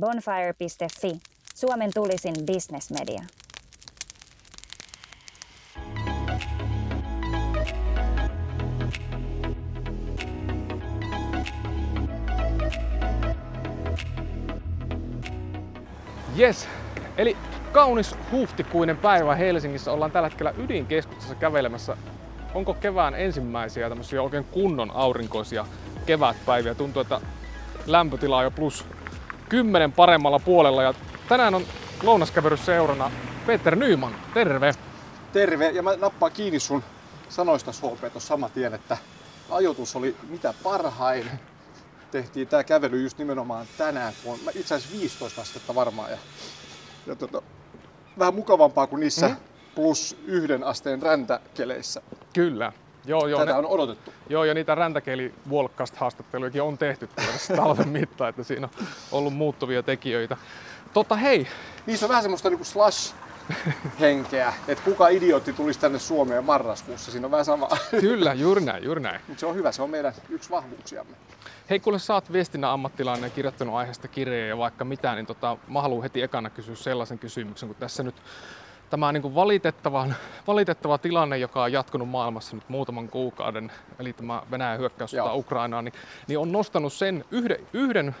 Bonfire.fi, Suomen tulisin bisnesmedia. Yes, eli kaunis huhtikuinen päivä Helsingissä. Ollaan tällä hetkellä ydinkeskustassa kävelemässä. Onko kevään ensimmäisiä tämmöisiä oikein kunnon aurinkoisia kevätpäiviä? Tuntuu, että lämpötila on jo plus 10 paremmalla puolella. Ja tänään on lounaskävely seurana Peter Nyman. Terve! Terve, ja mä nappaan kiinni sun sanoista Suopea tuossa saman tien, että ajoitus oli mitä parhain. Tehtiin tää kävely just nimenomaan tänään, kun on itse asiassa 15 astetta varmaan. Ja, ja tota, vähän mukavampaa kuin niissä Mm. plus yhden asteen räntäkeleissä. Kyllä. Joo, joo, Tätä ne, on odotettu. joo, ja niitä räntäkeli haastattelujakin on tehty tässä talven mittaan, että siinä on ollut muuttuvia tekijöitä. Totta hei, Niissä on vähän semmoista niinku slash-henkeä, että kuka idiootti tulisi tänne Suomeen marraskuussa. Siinä on vähän sama. kyllä, juuri näin, juuri näin. Mutta se on hyvä, se on meidän yksi vahvuuksiamme. Hei, kuule sä oot viestinnän ammattilainen ja kirjoittanut aiheesta kirjaa ja vaikka mitä, niin tota, mä haluan heti ekana kysyä sellaisen kysymyksen, kun tässä nyt tämä niin kuin valitettava, valitettava tilanne, joka on jatkunut maailmassa nyt muutaman kuukauden, eli tämä Venäjän hyökkäyssota. Ukrainaan, niin, niin on nostanut sen yhden, yhden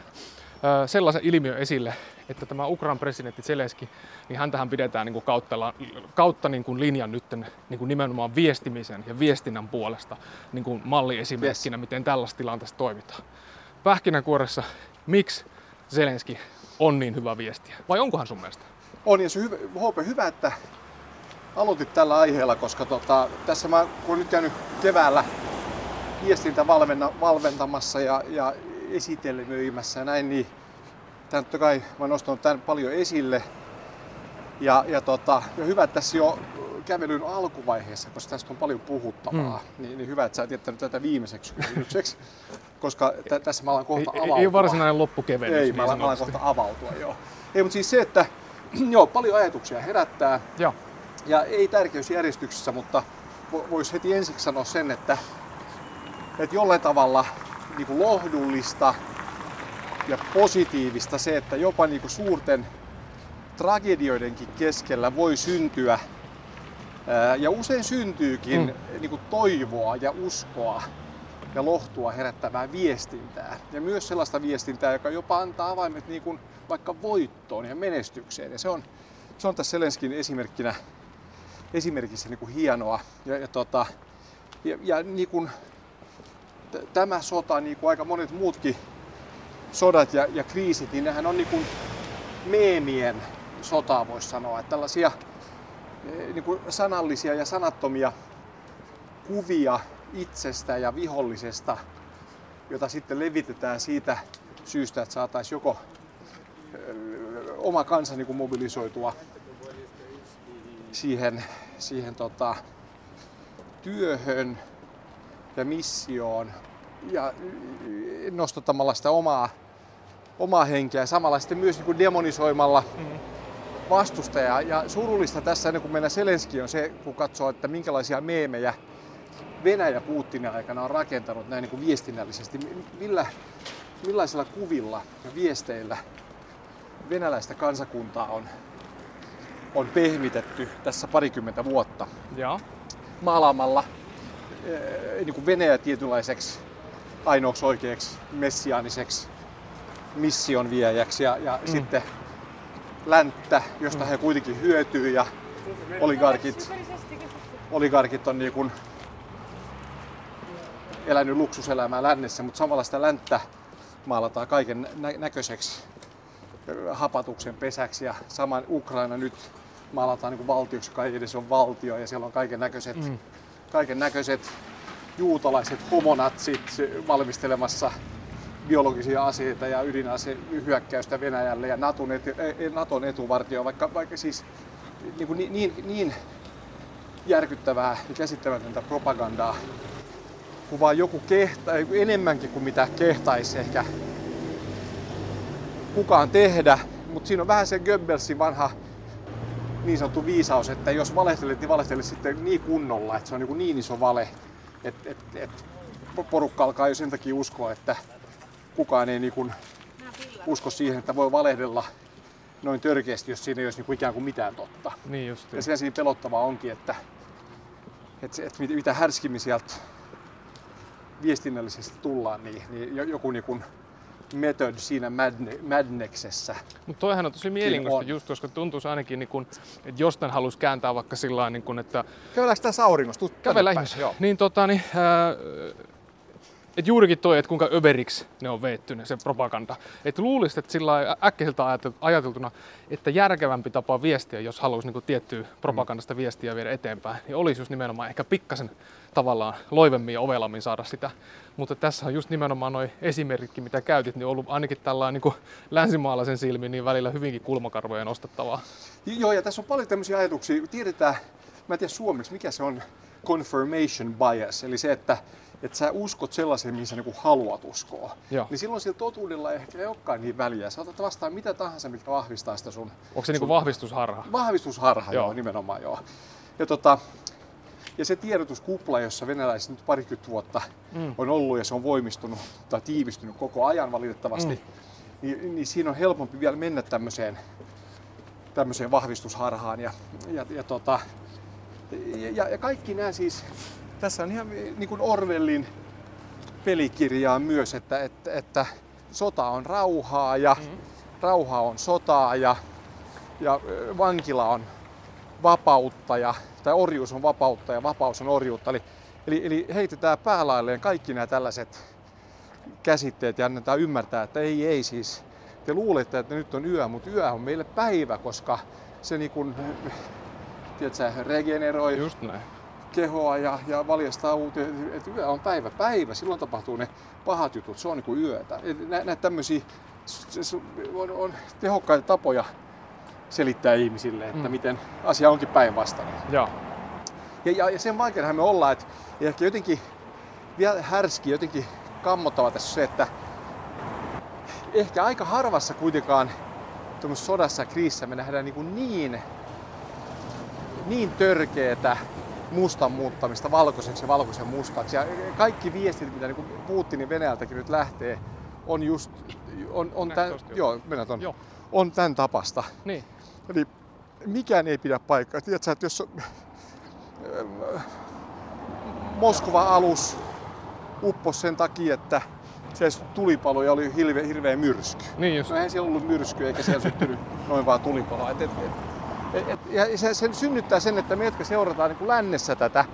ö, sellaisen ilmiön esille, että tämä Ukrainan presidentti Zelenski, niin häntähän pidetään niin kuin kautta, kautta niin kuin linjan nyt niin kuin nimenomaan viestimisen ja viestinnän puolesta niin kuin malliesimerkkinä, miten tällaisessa tilanteessa toimitaan. Pähkinänkuoressa, miksi Zelenski on niin hyvä viestiä? Vai onkohan sun mielestä? On ja se hyvä, Hoope, hyvä, että aloitit tällä aiheella, koska tota, tässä mä kun nyt käynyt keväällä viestintä valmentamassa ja, ja esitelmöimässä ja näin, niin tämän, totta kai mä oon nostanut tämän paljon esille. Ja, ja, tota, ja hyvä, että tässä jo kävelyn alkuvaiheessa, koska tästä on paljon puhuttavaa, mm. niin, niin hyvä, että sä et jättänyt tätä viimeiseksi kysymykseksi, koska tä, tässä mä alan kohta Ei, avautua. ei, ei varsinainen loppukevennys. Ei, niin mä alan, mä alan kohta avautua, joo. Ei, mutta siis se, että joo, paljon ajatuksia herättää Joo. ja ei tärkeysjärjestyksessä, mutta voisi heti ensiksi sanoa sen, että, että jollain tavalla niin kuin lohdullista ja positiivista se, että jopa niin kuin suurten tragedioidenkin keskellä voi syntyä ää, ja usein syntyykin mm. niin kuin toivoa ja uskoa ja lohtua herättävää viestintää. Ja myös sellaista viestintää, joka jopa antaa avaimet niin kuin vaikka voittoon ja menestykseen. Ja se on, se on tässä Selenskin esimerkkinä, esimerkissä niin kuin hienoa. Ja, ja, tota, ja, ja niin kuin, t- tämä sota, niin kuin aika monet muutkin sodat ja, ja kriisit, niin nehän on niin kuin meemien sotaa, voisi sanoa. Että tällaisia eh, niin kuin sanallisia ja sanattomia kuvia itsestä ja vihollisesta, jota sitten levitetään siitä syystä, että saataisiin joko oma kansa niin kuin mobilisoitua siihen, siihen tota, työhön ja missioon ja nostattamalla sitä omaa, omaa henkeä ja samalla sitten myös niin kuin demonisoimalla vastustajaa. Ja surullista tässä ennen kuin mennään Selenski on se, kun katsoo, että minkälaisia meemejä Venäjä Putinin aikana on rakentanut näin niin kuin viestinnällisesti. Millä, millaisilla kuvilla ja viesteillä venäläistä kansakuntaa on, on pehmitetty tässä parikymmentä vuotta Joo. maalaamalla eh, niin kuin Venäjä tietynlaiseksi ainoaksi oikeaksi messiaaniseksi mission viejäksi ja, ja mm. sitten länttä, josta mm. he kuitenkin hyötyy ja oligarkit, oligarkit on niin kuin elänyt luksuselämää lännessä, mutta samalla sitä länttä maalataan kaiken nä- näköiseksi hapatuksen pesäksi ja saman Ukraina nyt maalataan niin kuin valtioksi, joka ei edes ole valtio ja siellä on kaiken näköiset, mm. kaiken näköiset juutalaiset homonatsit valmistelemassa biologisia aseita ja ydinasehyökkäystä Venäjälle ja Naton, etu, eh, Naton etuvartio, vaikka, vaikka siis niin, niin, niin järkyttävää ja käsittämätöntä propagandaa kuvaa joku kehta, enemmänkin kuin mitä kehtaisi ehkä kukaan tehdä. Mutta siinä on vähän se Goebbelsin vanha niin sanottu viisaus, että jos valehtelet, niin valehtelet sitten niin kunnolla, että se on niin, niin iso vale, että et, et porukka alkaa jo sen takia uskoa, että kukaan ei niin kuin usko siihen, että voi valehdella noin törkeästi, jos siinä ei olisi niin kuin ikään kuin mitään totta. Niin. Ja siinä pelottavaa onkin, että, että, että mit- mitä härskimmin sieltä viestinnällisesti tullaan, niin, niin jo- joku niin kuin method siinä madne, madnexessä. Mutta toihan on tosi mielenkiintoista on. just, koska tuntuisi ainakin, niin kun, että jostain haluaisi kääntää vaikka sillä niin kun, että Käydäänkö tässä auringossa? Tuu tänne kävellä päin. ihmisiä. Joo. Niin tota, niin, ää, et juurikin toi, että kuinka överiksi ne on veetty, ne, se propaganda. Että luulisit, että sillä äkkiseltä ajatel- ajateltuna, että järkevämpi tapa viestiä, jos haluaisi niin tiettyä propagandasta viestiä viedä eteenpäin, niin olisi just nimenomaan ehkä pikkasen tavallaan loivemmin ja ovelammin saada sitä. Mutta tässä on just nimenomaan noin esimerkki, mitä käytit, niin ollut ainakin tällainen niin länsimaalaisen silmin niin välillä hyvinkin kulmakarvoja nostettavaa. Joo, ja tässä on paljon tämmöisiä ajatuksia. Tiedetään, mä en tiedä suomeksi, mikä se on confirmation bias, eli se, että, että sä uskot sellaisen, mihin sä niinku haluat uskoa. Joo. Niin silloin sillä totuudella ehkä ei olekaan niin väliä. Sä otat vastaan mitä tahansa, mikä vahvistaa sitä sun Onko se niin kuin vahvistusharha? Vahvistusharha. Joo. joo, nimenomaan joo. Ja, tota, ja se tiedotuskupla, jossa venäläiset nyt parikymmentä vuotta mm. on ollut ja se on voimistunut tai tiivistynyt koko ajan valitettavasti, mm. niin, niin siinä on helpompi vielä mennä tämmöiseen, tämmöiseen vahvistusharhaan. Ja, ja, ja, tota, ja, ja kaikki nämä siis, tässä on ihan niin kuin Orwellin pelikirjaa myös, että, että, että sota on rauhaa ja mm. rauha on sotaa ja ja vankila on vapautta ja, tai orjuus on vapautta ja vapaus on orjuutta. Eli, eli, eli heitetään päälailleen kaikki nämä tällaiset käsitteet ja annetaan ymmärtää, että ei, ei siis. Te luulette, että nyt on yö, mutta yö on meille päivä, koska se niin kuin, tiedätkö, regeneroi Just näin. kehoa ja, ja valjastaa uuteen, että yö on päivä päivä, silloin tapahtuu ne pahat jutut, se on niin kuin yötä. Näitä tämmöisiä on, on tehokkaita tapoja selittää ihmisille, että Mm. miten asia onkin päinvastainen. Joo. Ja, ja, ja sen vaikeanahan me ollaan, että ja ehkä jotenkin vielä härski, jotenkin kammottava tässä se, että ehkä aika harvassa kuitenkaan tuommoisessa sodassa ja kriisissä me nähdään niin, kuin niin, niin törkeetä mustan muuttamista valkoiseksi ja valkoisen mustaksi. Ja kaikki viestit, mitä niin Putinin Venäjältäkin nyt lähtee, on just on, on, tämän, joo, Joo. on tämän tapasta. Niin. Eli mikään ei pidä paikkaa. Tiedätkö, että jos Moskova alus upposi sen takia, että se tulipalo ja oli hirveä, hirveä myrsky. Niin just. No eihän siellä ollut myrsky eikä siellä syttynyt noin vaan tulipaloa. Et, et, et, et, ja se, se synnyttää sen, että me, jotka seurataan niin kuin lännessä tätä,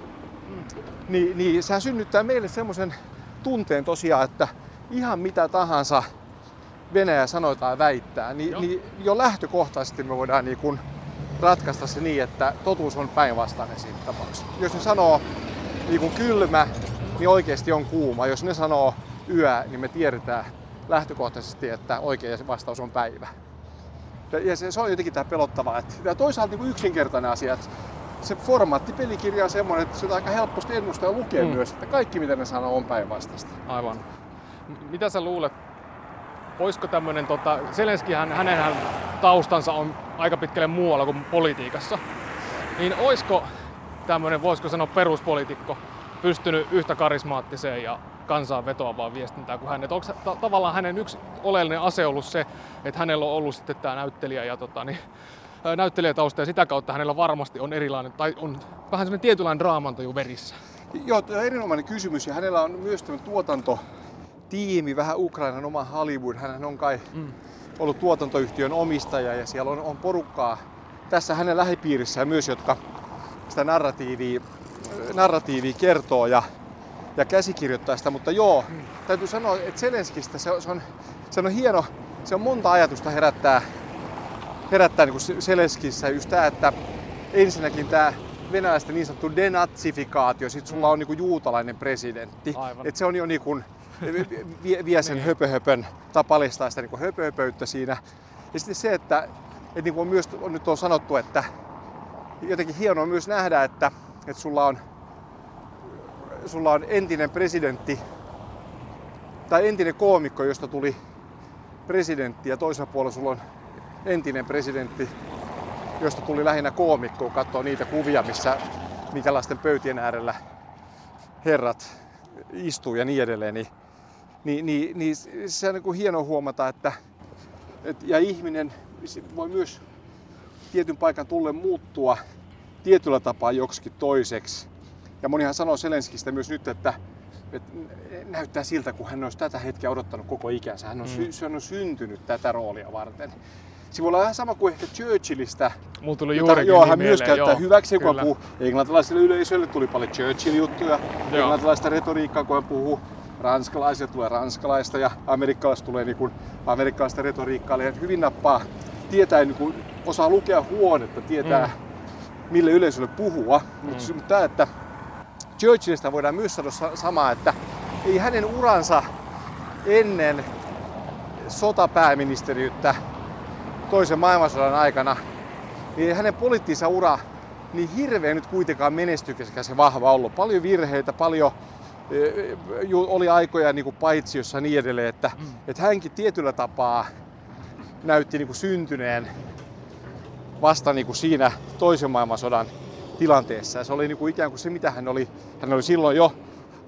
niin, niin sehän synnyttää meille semmoisen tunteen tosiaan, että ihan mitä tahansa Venäjä sanoo tai väittää, niin, Joo. niin jo lähtökohtaisesti me voidaan niin kuin ratkaista se niin, että totuus on päinvastainen siinä tapauksessa. Jos ne sanoo niin kuin kylmä, niin oikeasti on kuuma. Jos ne sanoo yö, niin me tiedetään lähtökohtaisesti, että oikea vastaus on päivä. Ja, ja se, se on jotenkin tämä pelottavaa. Että, ja toisaalta niin kuin yksinkertainen asia, että se formaattipelikirja on semmoinen, että se on aika helposti ennustaa ja lukea Mm. myös, että kaikki mitä ne sanoo on päinvastaista. Aivan. Mitä sä luulet, olisiko tämmöinen, tota, Zelenskihän, hänenhän taustansa on aika pitkälle muualla kuin politiikassa, niin olisiko tämmöinen, voisiko sanoa peruspoliitikko, pystynyt yhtä karismaattiseen ja kansaan vetoavaan viestintään kuin hänet? Onko ta- tavallaan hänen yksi oleellinen ase ollut se, että hänellä on ollut sitten tämä näyttelijä ja tota, niin, näyttelijätausta ja sitä kautta hänellä varmasti on erilainen, tai on vähän semmoinen tietynlainen draamantaju verissä. Joo, tuo on erinomainen kysymys ja hänellä on myös tämmöinen tuotantotiimi, vähän Ukrainan oma Hollywood. Hän on kai Mm. ollut tuotantoyhtiön omistaja ja siellä on, on porukkaa tässä hänen lähipiirissään myös, jotka sitä narratiivia, narratiivia kertoo ja, ja käsikirjoittaa sitä. Mutta joo, Mm. täytyy sanoa, että Zelenskistä se on, se on, se on hieno, se on monta ajatusta herättää, herättää niin Zelenskissä just tämä, että ensinnäkin tämä venäläisten niin sanottu denatsifikaatio, sit sulla on niinku juutalainen presidentti. Aivan. Et se on jo niinku, vie, vie sen höpöhöpön tai paljastaa sitä niinku höpöhöpöyttä siinä. Ja sitten se, että et niinku on myös on nyt on sanottu, että jotenkin hienoa myös nähdä, että, että sulla on sulla on entinen presidentti tai entinen koomikko, josta tuli presidentti ja toisella puolella sulla on entinen presidentti, josta tuli lähinnä koomikko, kun katsoo niitä kuvia, missä minkälaisten pöytien äärellä herrat istuu ja niin edelleen, niin, niin, niin, niin se on niin kuin hieno huomata, että Et, ja ihminen voi myös tietyn paikan tullen muuttua tietyllä tapaa joksikin toiseksi. Ja monihan sanoo Selenskistä myös nyt, että, että näyttää siltä, kun hän olisi tätä hetkeä odottanut koko ikänsä. Hän on, mm. sy- hän on syntynyt tätä roolia varten. Se voi olla vähän sama kuin ehkä Churchillistä. Mulla tuli jota, juurikin joo, hän myös mieleen, käyttää joo, hyväksi, kun hän puhuu englantilaiselle yleisölle. Tuli paljon Churchill-juttuja, Joo. englantilaista retoriikkaa, kun hän puhuu ranskalaisille tulee ranskalaista ja amerikkalaisille tulee niin kuin amerikkalaista retoriikkaa. Eli hän hyvin nappaa, tietää, niin kuin, osaa lukea huonetta, tietää Mm. mille yleisölle puhua. Mutta mm. tämä, että Churchillista voidaan myös sanoa sa- samaa, että ei hänen uransa ennen sotapääministeriyttä toisen maailmansodan aikana, niin ei hänen poliittinsa ura niin hirveän nyt kuitenkaan menestyksekäs ja vahva ollut. Paljon virheitä, paljon oli aikoja niin kuin paitsiossa niin edelleen, että, mm. että hänkin tietyllä tapaa näytti niin kuin syntyneen vasta niin kuin siinä toisen maailmansodan tilanteessa. Ja se oli niin kuin ikään kuin se, mitä hän oli. Hän oli silloin jo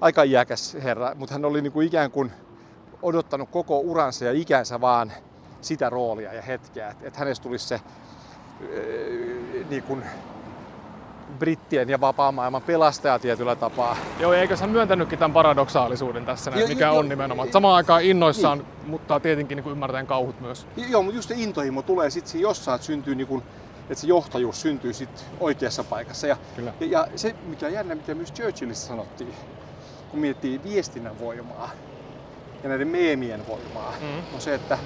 aika iäkäs herra, mutta hän oli niin kuin ikään kuin odottanut koko uransa ja ikänsä vaan sitä roolia ja hetkeä, että et hänestä tulisi se ee, niin kuin brittien ja vapaa maailman pelastaja tietyllä tapaa. Joo, eikö hän myöntänytkin tämän paradoksaalisuuden tässä, näin, Joo, mikä joo, on nimenomaan. Samaan aikaan innoissaan, mutta tietenkin niin ymmärtäen kauhut myös. Joo, mutta just se intohimo tulee sitten jossain, että syntyy niin kuin, että se johtajuus syntyy sit oikeassa paikassa. Ja, Kyllä. ja, ja se, mikä on jännä, mitä myös Churchillissa sanottiin, kun miettii viestinnän voimaa ja näiden meemien voimaa, Mm. on se, että,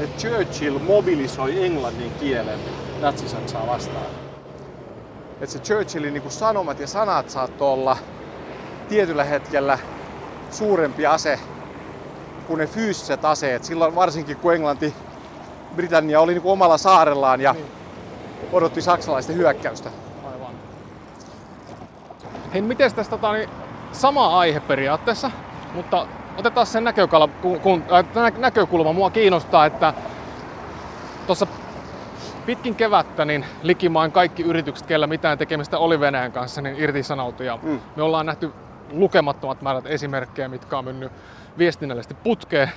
että Churchill mobilisoi englannin kielen natsisaksaa vastaan. Että se Churchillin niin sanomat ja sanat saattoi olla tietyllä hetkellä suurempi ase kuin ne fyysiset aseet. Silloin varsinkin kun Englanti, Britannia oli niin kuin omalla saarellaan ja Niin. odotti saksalaisten hyökkäystä. Aivan. Hei, miten tästä tota, niin, sama aihe periaatteessa, mutta otetaan sen näkökulma, kun, kun, äh, nä- näkökulma. Mua kiinnostaa, että tuossa pitkin kevättä niin likimain kaikki yritykset, kellä mitään tekemistä oli Venäjän kanssa, niin irtisanoutui. Ja Mm. Me ollaan nähty lukemattomat määrät esimerkkejä, mitkä on mennyt viestinnällisesti putkeen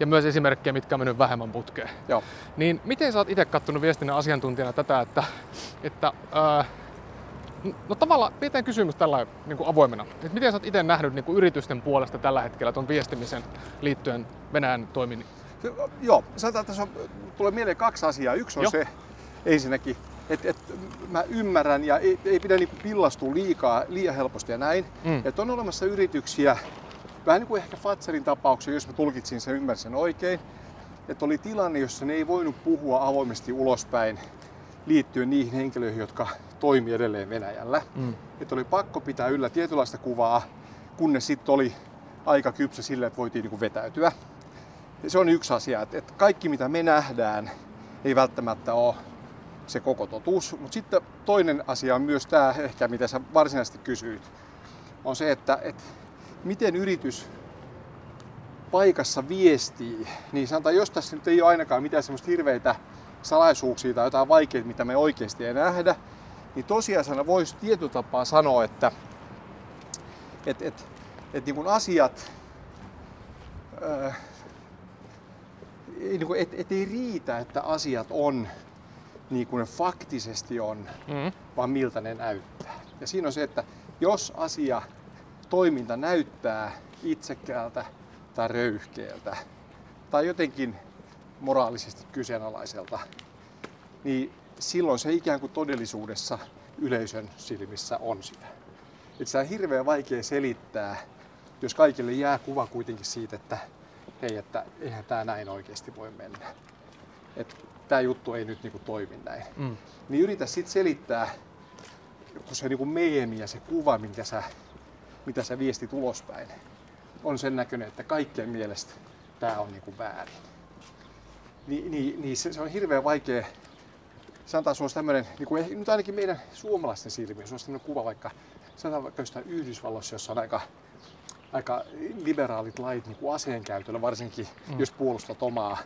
ja myös esimerkkejä, mitkä on mennyt vähemmän putkeen. Joo. Niin miten sä oot itse kattonut viestinnän asiantuntijana tätä, että, että ää, no tavallaan pidetään kysymys tällä niin kuin avoimena. Et miten sä oot itse nähnyt niin kuin yritysten puolesta tällä hetkellä tuon viestimisen liittyen Venäjän toimiin? Joo, sanotaan, että tässä on, tulee mieleen kaksi asiaa. Yksi on Joo. se ensinnäkin, että, että mä ymmärrän ja ei, ei pidä niin pillastua liikaa, liian helposti ja näin. Mm. Että on olemassa yrityksiä, vähän niin kuin ehkä Fatserin tapauksen, jos mä tulkitsin sen, ymmärsin oikein, että oli tilanne, jossa ne ei voinut puhua avoimesti ulospäin liittyen niihin henkilöihin, jotka toimii edelleen Venäjällä. Mm. Että oli pakko pitää yllä tietynlaista kuvaa, kunnes sitten oli aika kypsä sille, että voitiin niin kuin vetäytyä. Se on yksi asia, että, kaikki mitä me nähdään ei välttämättä ole se koko totuus. Mutta sitten toinen asia on myös tämä ehkä, mitä sä varsinaisesti kysyit, on se, että, että miten yritys paikassa viestii. Niin sanotaan, jos tässä nyt ei ole ainakaan mitään semmoista hirveitä salaisuuksia tai jotain vaikeita, mitä me oikeasti ei nähdä, niin tosiasiana voisi tietyllä tapaa sanoa, että et, et, et niin kuin asiat, ei, niin kuin, et, et ei riitä, että asiat on niin kuin ne faktisesti on, Mm. vaan miltä ne näyttää. Ja siinä on se, että jos asia, toiminta näyttää itsekkäältä tai röyhkeältä tai jotenkin moraalisesti kyseenalaiselta, niin silloin se ikään kuin todellisuudessa yleisön silmissä on sitä. Että se on hirveän vaikea selittää, jos kaikille jää kuva kuitenkin siitä, että hei, että eihän tämä näin oikeasti voi mennä. Että tämä juttu ei nyt niinku toimi näin. Mm. Niin yritä sitten selittää, kun se niinku meemi ja se kuva, minkä sä, mitä sä viestit ulospäin, on sen näköinen, että kaikkien mielestä tämä on niinku väärin. Ni, niin, niin se, se, on hirveän vaikea sanotaan, se olisi tämmöinen, niin kuin, nyt ainakin meidän suomalaisten silmiin, se olisi tämmöinen kuva vaikka, sanotaan vaikka jostain Yhdysvalloissa, jossa on aika, aika liberaalit lait niin kuin aseen käytöllä, varsinkin mm. jos puolustat omaa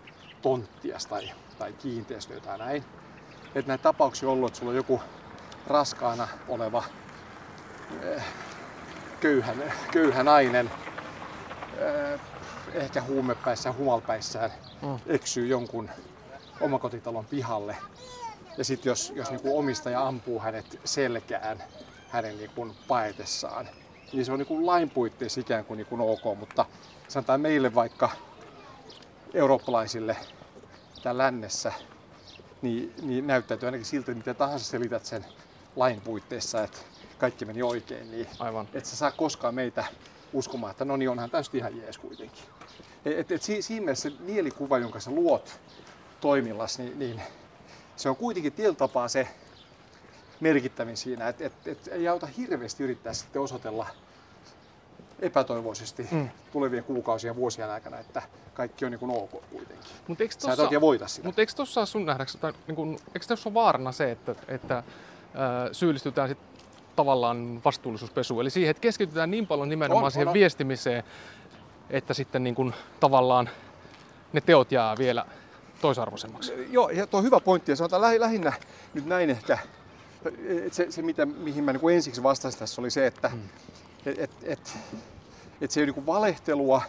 tonttias tai, tai kiinteistöä tai näin. Että näitä tapauksia on ollut, että sulla on joku raskaana oleva eh, köyhä, köyhä nainen, eh, ehkä huumepäissään, humalpäissään, Mm. eksyy jonkun omakotitalon pihalle. Ja sitten jos, jos niin kuin omistaja ampuu hänet selkään hänen niin kuin paetessaan, niin se on niin kuin lain puitteissa ikään kuin, niin kuin ok, mutta sanotaan meille vaikka eurooppalaisille täällä lännessä, niin, niin näyttäytyy ainakin siltä, että mitä tahansa selität sen lain puitteissa, että kaikki meni oikein, niin Aivan. et sä saa koskaan meitä uskomaan, että no niin onhan täysin ihan jees kuitenkin. Et, et si, siinä mielessä se mielikuva, jonka sä luot toimillas, niin, niin se on kuitenkin tietyllä tapaa se merkittävin siinä, että et, et ei auta hirveästi yrittää sitten osoitella epätoivoisesti mm. tulevien kuukausien ja vuosien aikana, että kaikki on niin kuin ok kuitenkin. Mut eikö Sä et tossa, oikein voita sitä. Mutta eikö tuossa sun nähdäkseni, tai niin kun, eikö tuossa ole vaarana se, että, että ää, syyllistytään sit tavallaan vastuullisuuspesuun? Eli siihen, että keskitytään niin paljon nimenomaan On, siihen on, on. viestimiseen, että sitten niin kun, tavallaan ne teot jää vielä toisarvoisemmaksi. Joo, ja tuo on hyvä pointti, ja sanotaan lähi, lähinnä nyt näin ehkä, se, se mitä, mihin mä niin kuin ensiksi vastasin tässä oli se, että mm. et, et, et, et se ei ole niin kuin valehtelua,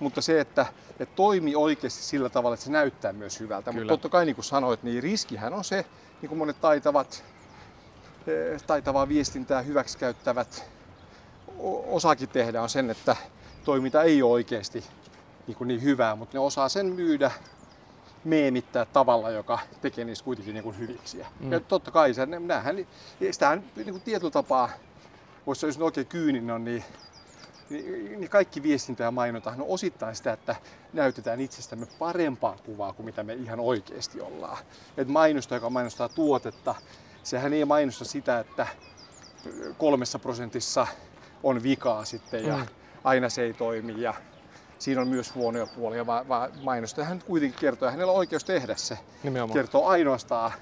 mutta se, että et toimii oikeasti sillä tavalla, että se näyttää myös hyvältä. Mutta Kyllä. totta kai niin kuin sanoit, niin riskihän on se, niin kuin monet taitavat, eh, taitavaa viestintää hyväksikäyttävät o- osaakin tehdä, on sen, että toiminta ei ole oikeasti niin, kuin niin hyvää, mutta ne osaa sen myydä meemittää tavalla, joka tekee niistä kuitenkin niin kuin hyviksi. Mm. Ja totta kai se, näähän, sitähän niin kuin tietyllä tapaa, voisi jos oikein kyyninen on, niin, niin, niin kaikki viestintä ja mainonta on osittain sitä, että näytetään itsestämme parempaa kuvaa kuin mitä me ihan oikeasti ollaan. Et mainosta, joka mainostaa tuotetta, sehän ei mainosta sitä, että kolmessa prosentissa on vikaa sitten ja Mm. aina se ei toimi ja siinä on myös huonoja puolia, vaan, vaan mainostaja hän kuitenkin kertoo, ja hänellä on oikeus tehdä se. Nimenomaan. Kertoo ainoastaan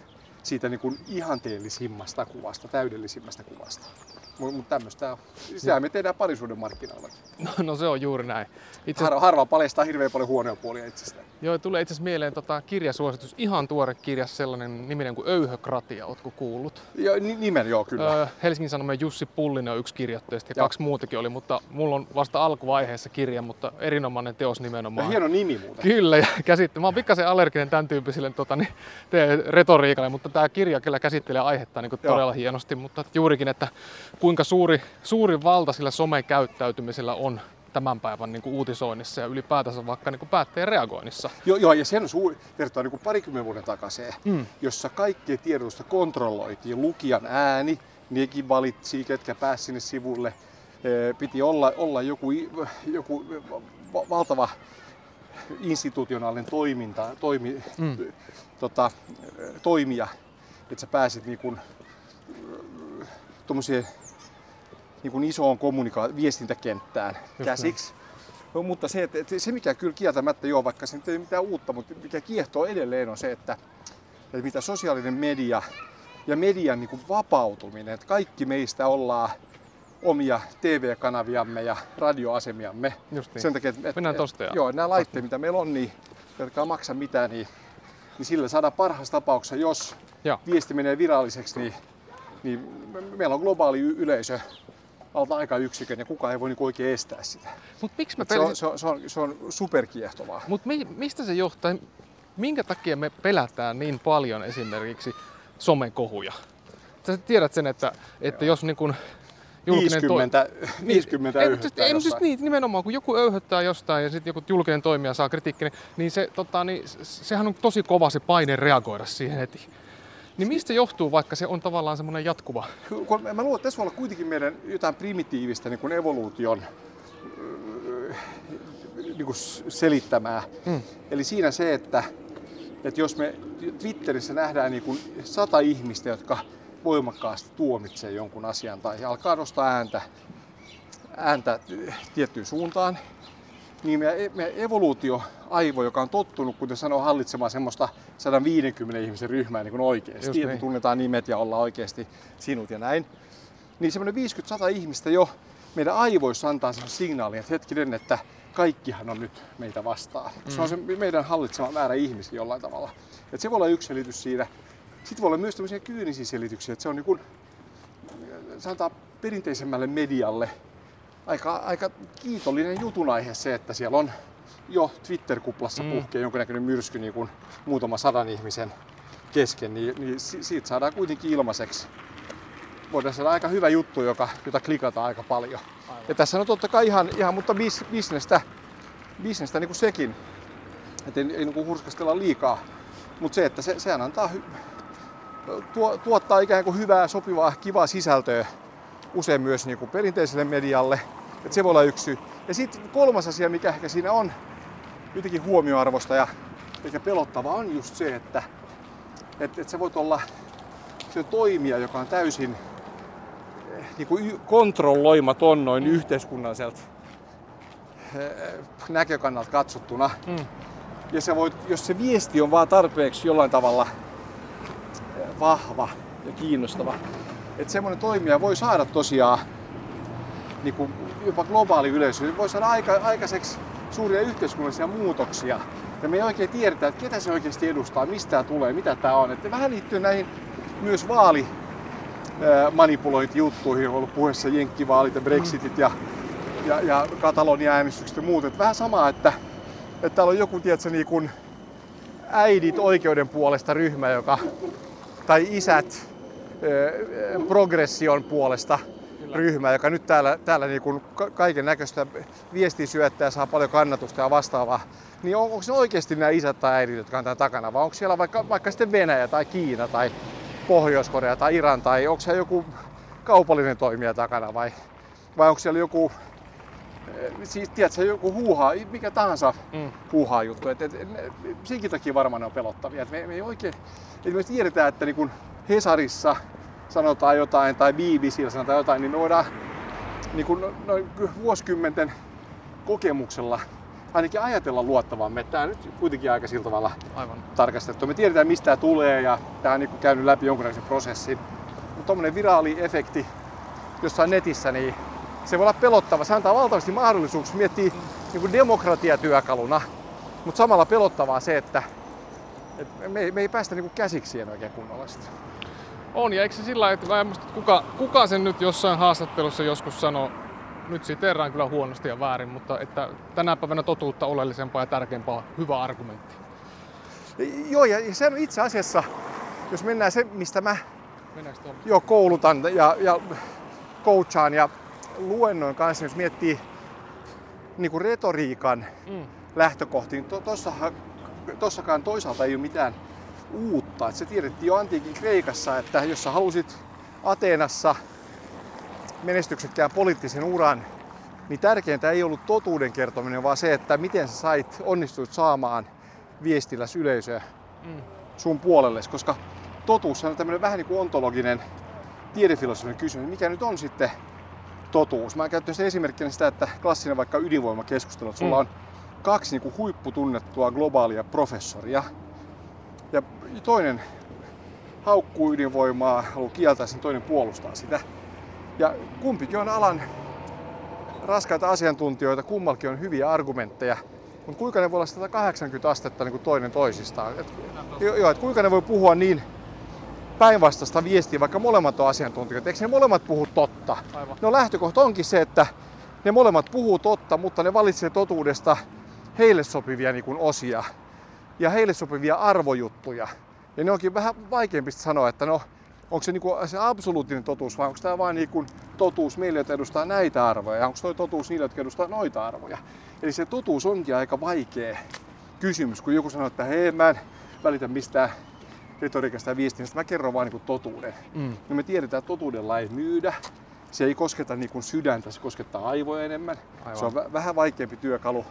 siitä niin kuin ihanteellisimmasta kuvasta, täydellisimmästä kuvasta. Mutta mut tämmöistä, sitä me tehdään parisuuden markkinoilla. No, no se on juuri näin. Itse Harva, harva paljastaa hirveän paljon huonoja puolia itsestään. Joo, tulee itse asiassa mieleen tota, kirjasuositus, ihan tuore kirja, sellainen niminen kuin Öyhökratia, ootko kuullut? Jo, ni- nimen joo kyllä. Öö, Helsingin Sanomien Jussi Pullinen on yksi kirjoittajista ja Joo. kaksi muutakin oli, mutta mulla on vasta alkuvaiheessa kirja, mutta erinomainen teos ja nimenomaan. hieno nimi muuten. Kyllä, ja käsitte. Mä oon pikkasen allerginen tämän tyyppisille tota, niin, te- retoriikalle, mutta tämä kirja kyllä käsittelee aihetta niin kuin Joo. todella hienosti. Mutta juurikin, että kuinka suuri, suuri valta sillä somekäyttäytymisellä on tämän päivän niin kuin uutisoinnissa ja ylipäätänsä vaikka niin kuin päättäjän reagoinnissa. Joo, joo, ja sen suuri, vertaa niin kuin parikymmentä vuoden takaisin, Mm. jossa kaikkien tiedotusta kontrolloitiin. Lukijan ääni, nekin valitsi, ketkä pääsi sinne sivulle. Piti olla, olla joku, joku va- valtava institutionaalinen toiminta, toimi, Mm. tota, toimija, että sä pääsit niin kuin, tommoseen, niin kuin isoon kommunika- viestintäkenttään näin. käsiksi. No, mutta se, että, että se mikä kyllä kieltämättä joo, vaikka se nyt ei ole mitään uutta, mutta mikä kiehtoo edelleen on se, että, että mitä sosiaalinen media ja median niin kuin vapautuminen, että kaikki meistä ollaan omia TV-kanaviamme ja radioasemiamme. Just niin. Sen takia, että, Mennään tosta ja- joo, nämä laitteet, mitä meillä on, niin, jotka maksa mitään, niin, niin sillä saadaan parhaassa tapauksessa, jos Joo. viesti menee viralliseksi, niin, niin me- meillä on globaali yleisö alta aikayksikön ja kukaan ei voi niin oikein estää sitä. Mutta miksi mä Se on, pelin... se on, se on, se on superkiehtovaa. Mut mi, mistä se johtaa? Minkä takia me pelätään niin paljon esimerkiksi somekohuja? Sä tiedät sen, että, että jos niin kun julkinen toi- 50, 50 ei, ei, mutta siis, ei, mutta siis niin, nimenomaan, kun joku öyhöttää jostain ja sitten joku julkinen toimija saa kritiikkiä, niin, niin, se, tota, niin se- sehän on tosi kova se paine reagoida siihen heti. Niin mistä johtuu, vaikka se on tavallaan semmoinen jatkuva? Kun mä luulen, että tässä voi olla kuitenkin meidän jotain primitiivistä niin kuin evoluution öö, niin kuin selittämää. Mm. Eli siinä se, että, että jos me Twitterissä nähdään niin kuin sata ihmistä, jotka voimakkaasti tuomitsee jonkun asian tai alkaa nostaa ääntä, ääntä tiettyyn suuntaan, niin meidän, meidän evoluutioaivo, joka on tottunut, kuten sanoo, hallitsemaan semmoista 150 ihmisen ryhmää niin kuin oikeasti, Just että niin. tunnetaan nimet ja ollaan oikeasti sinut ja näin, niin semmoinen 50-100 ihmistä jo meidän aivoissa antaa semmoisen signaalin, että hetkinen, että kaikkihan on nyt meitä vastaan. Mm. Se on se meidän hallitsema määrä ihmisiä jollain tavalla. Et se voi olla yksi selitys siinä. Sitten voi olla myös tämmöisiä kyynisiä selityksiä, että se on niin kuin, sanotaan perinteisemmälle medialle aika, aika kiitollinen jutun aihe se, että siellä on jo Twitter-kuplassa mm. puhkee jonkinnäköinen myrsky niin kuin muutama sadan ihmisen kesken, niin, niin siitä saadaan kuitenkin ilmaiseksi. Voidaan saada aika hyvä juttu, joka, jota klikataan aika paljon. Aivan. Ja tässä on totta kai ihan, ihan mutta bis, bisnestä, bisnestä niin kuin sekin, että ei, ei niin kuin hurskastella liikaa. Mutta se, että se, sehän antaa hy, tuo, tuottaa ikään kuin hyvää, sopivaa, kivaa sisältöä usein myös niin kuin perinteiselle medialle. Että se voi olla yksi syy. Ja sitten kolmas asia, mikä ehkä siinä on jotenkin huomioarvosta ja ehkä pelottava on just se, että, että, että se voit olla se toimija, joka on täysin eh, niin kuin kontrolloimaton noin mm. yhteiskunnalliselta eh, näkökannalta katsottuna. Mm. Ja se voit, jos se viesti on vaan tarpeeksi jollain tavalla eh, vahva ja kiinnostava, että semmoinen toimija voi saada tosiaan niin kuin jopa globaali yleisö, voi saada aika, aikaiseksi suuria yhteiskunnallisia muutoksia. Ja me ei oikein tiedetä, että ketä se oikeasti edustaa, mistä tämä tulee, mitä tämä on. Että vähän liittyy näihin myös vaali manipulointijuttuihin, on ollut puheessa jenkkivaalit ja brexitit ja, ja, ja Katalonia äänestykset ja muut. Että vähän sama, että, että täällä on joku, tiedätkö, niin kuin äidit oikeuden puolesta ryhmä, joka, tai isät progression puolesta Kyllä. ryhmä, joka nyt täällä, täällä niin kuin kaiken näköistä viestiä syöttää ja saa paljon kannatusta ja vastaavaa. Niin on, onko se oikeasti nämä isät tai äidit, jotka on tämän takana, vai onko siellä vaikka, vaikka sitten Venäjä tai Kiina tai Pohjois-Korea tai Iran, tai onko se joku kaupallinen toimija takana, vai, vai onko siellä joku siis tiedätkö, joku huuhaa, mikä tahansa mm. huuhaa juttu. Et, et, et, senkin takia varmaan ne on pelottavia. Et me, me ei oikein, et me tiedetään, että niin kun Hesarissa sanotaan jotain tai BBCllä sanotaan jotain, niin me voidaan niin kuin noin vuosikymmenten kokemuksella ainakin ajatella luottavamme. Tämä on nyt kuitenkin aika sillä tavalla Aivan. tarkastettu. Me tiedetään mistä tämä tulee ja tämä on niin kuin käynyt läpi jonkunlaisen prosessin. Mutta tuommoinen viraali efekti jossain netissä, niin se voi olla pelottava. Se antaa valtavasti mahdollisuuksia miettiä niin kuin demokratiatyökaluna, mutta samalla pelottavaa se, että, että me, me ei päästä niin kuin käsiksi siihen oikein kunnolla sitä. On, ja eikö se sillä että, että kuka, kuka sen nyt jossain haastattelussa joskus sanoo, nyt siteeraan kyllä huonosti ja väärin, mutta että tänä päivänä totuutta oleellisempaa ja tärkeämpää on hyvä argumentti. Joo, ja se on itse asiassa, jos mennään se, mistä mä jo koulutan ja, ja coachaan ja luennoin kanssa, jos miettii niin kuin retoriikan mm. lähtökohtiin, to, tossakaan toisaalta ei ole mitään uutta. Et se tiedettiin jo antiikin Kreikassa, että jos sä halusit Ateenassa menestyksekkään poliittisen uran, niin tärkeintä ei ollut totuuden kertominen, vaan se, että miten sä sait, onnistuit saamaan viestillä yleisöä mm. sun puolelle, koska totuus on tämmöinen vähän niin kuin ontologinen tiedefilosofinen kysymys, mikä nyt on sitten totuus. Mä käyttänyt sitä esimerkkinä sitä, että klassinen vaikka ydinvoimakeskustelu, että sulla mm. on kaksi niin kuin huipputunnettua globaalia professoria, ja toinen haukkuu ydinvoimaa, haluaa kieltää sen, toinen puolustaa sitä. Ja kumpikin on alan raskaita asiantuntijoita, kummallakin on hyviä argumentteja. Mutta kuinka ne voi olla 180 astetta niin kuin toinen toisistaan? Et, jo, et kuinka ne voi puhua niin päinvastaista viestiä, vaikka molemmat on asiantuntijoita. Eikö ne molemmat puhu totta? Aivan. No lähtökohta onkin se, että ne molemmat puhuu totta, mutta ne valitsee totuudesta heille sopivia niin kuin osia ja heille sopivia arvojuttuja. Ja ne onkin vähän vaikeampi sanoa, että no, onko se, niinku se absoluuttinen totuus vai onko tämä vain niinku totuus meille, jotka edustaa näitä arvoja ja onko tuo totuus niille, jotka edustaa noita arvoja. Eli se totuus onkin aika vaikea kysymys, kun joku sanoo, että hei mä en välitä mistään retoriikasta ja viestinnästä, mä kerron vain niinku totuuden. Mm. Ja me tiedetään, että totuudella ei myydä, se ei kosketa niinku sydäntä, se koskettaa aivoja enemmän. Aivan. Se on v- vähän vaikeampi työkalu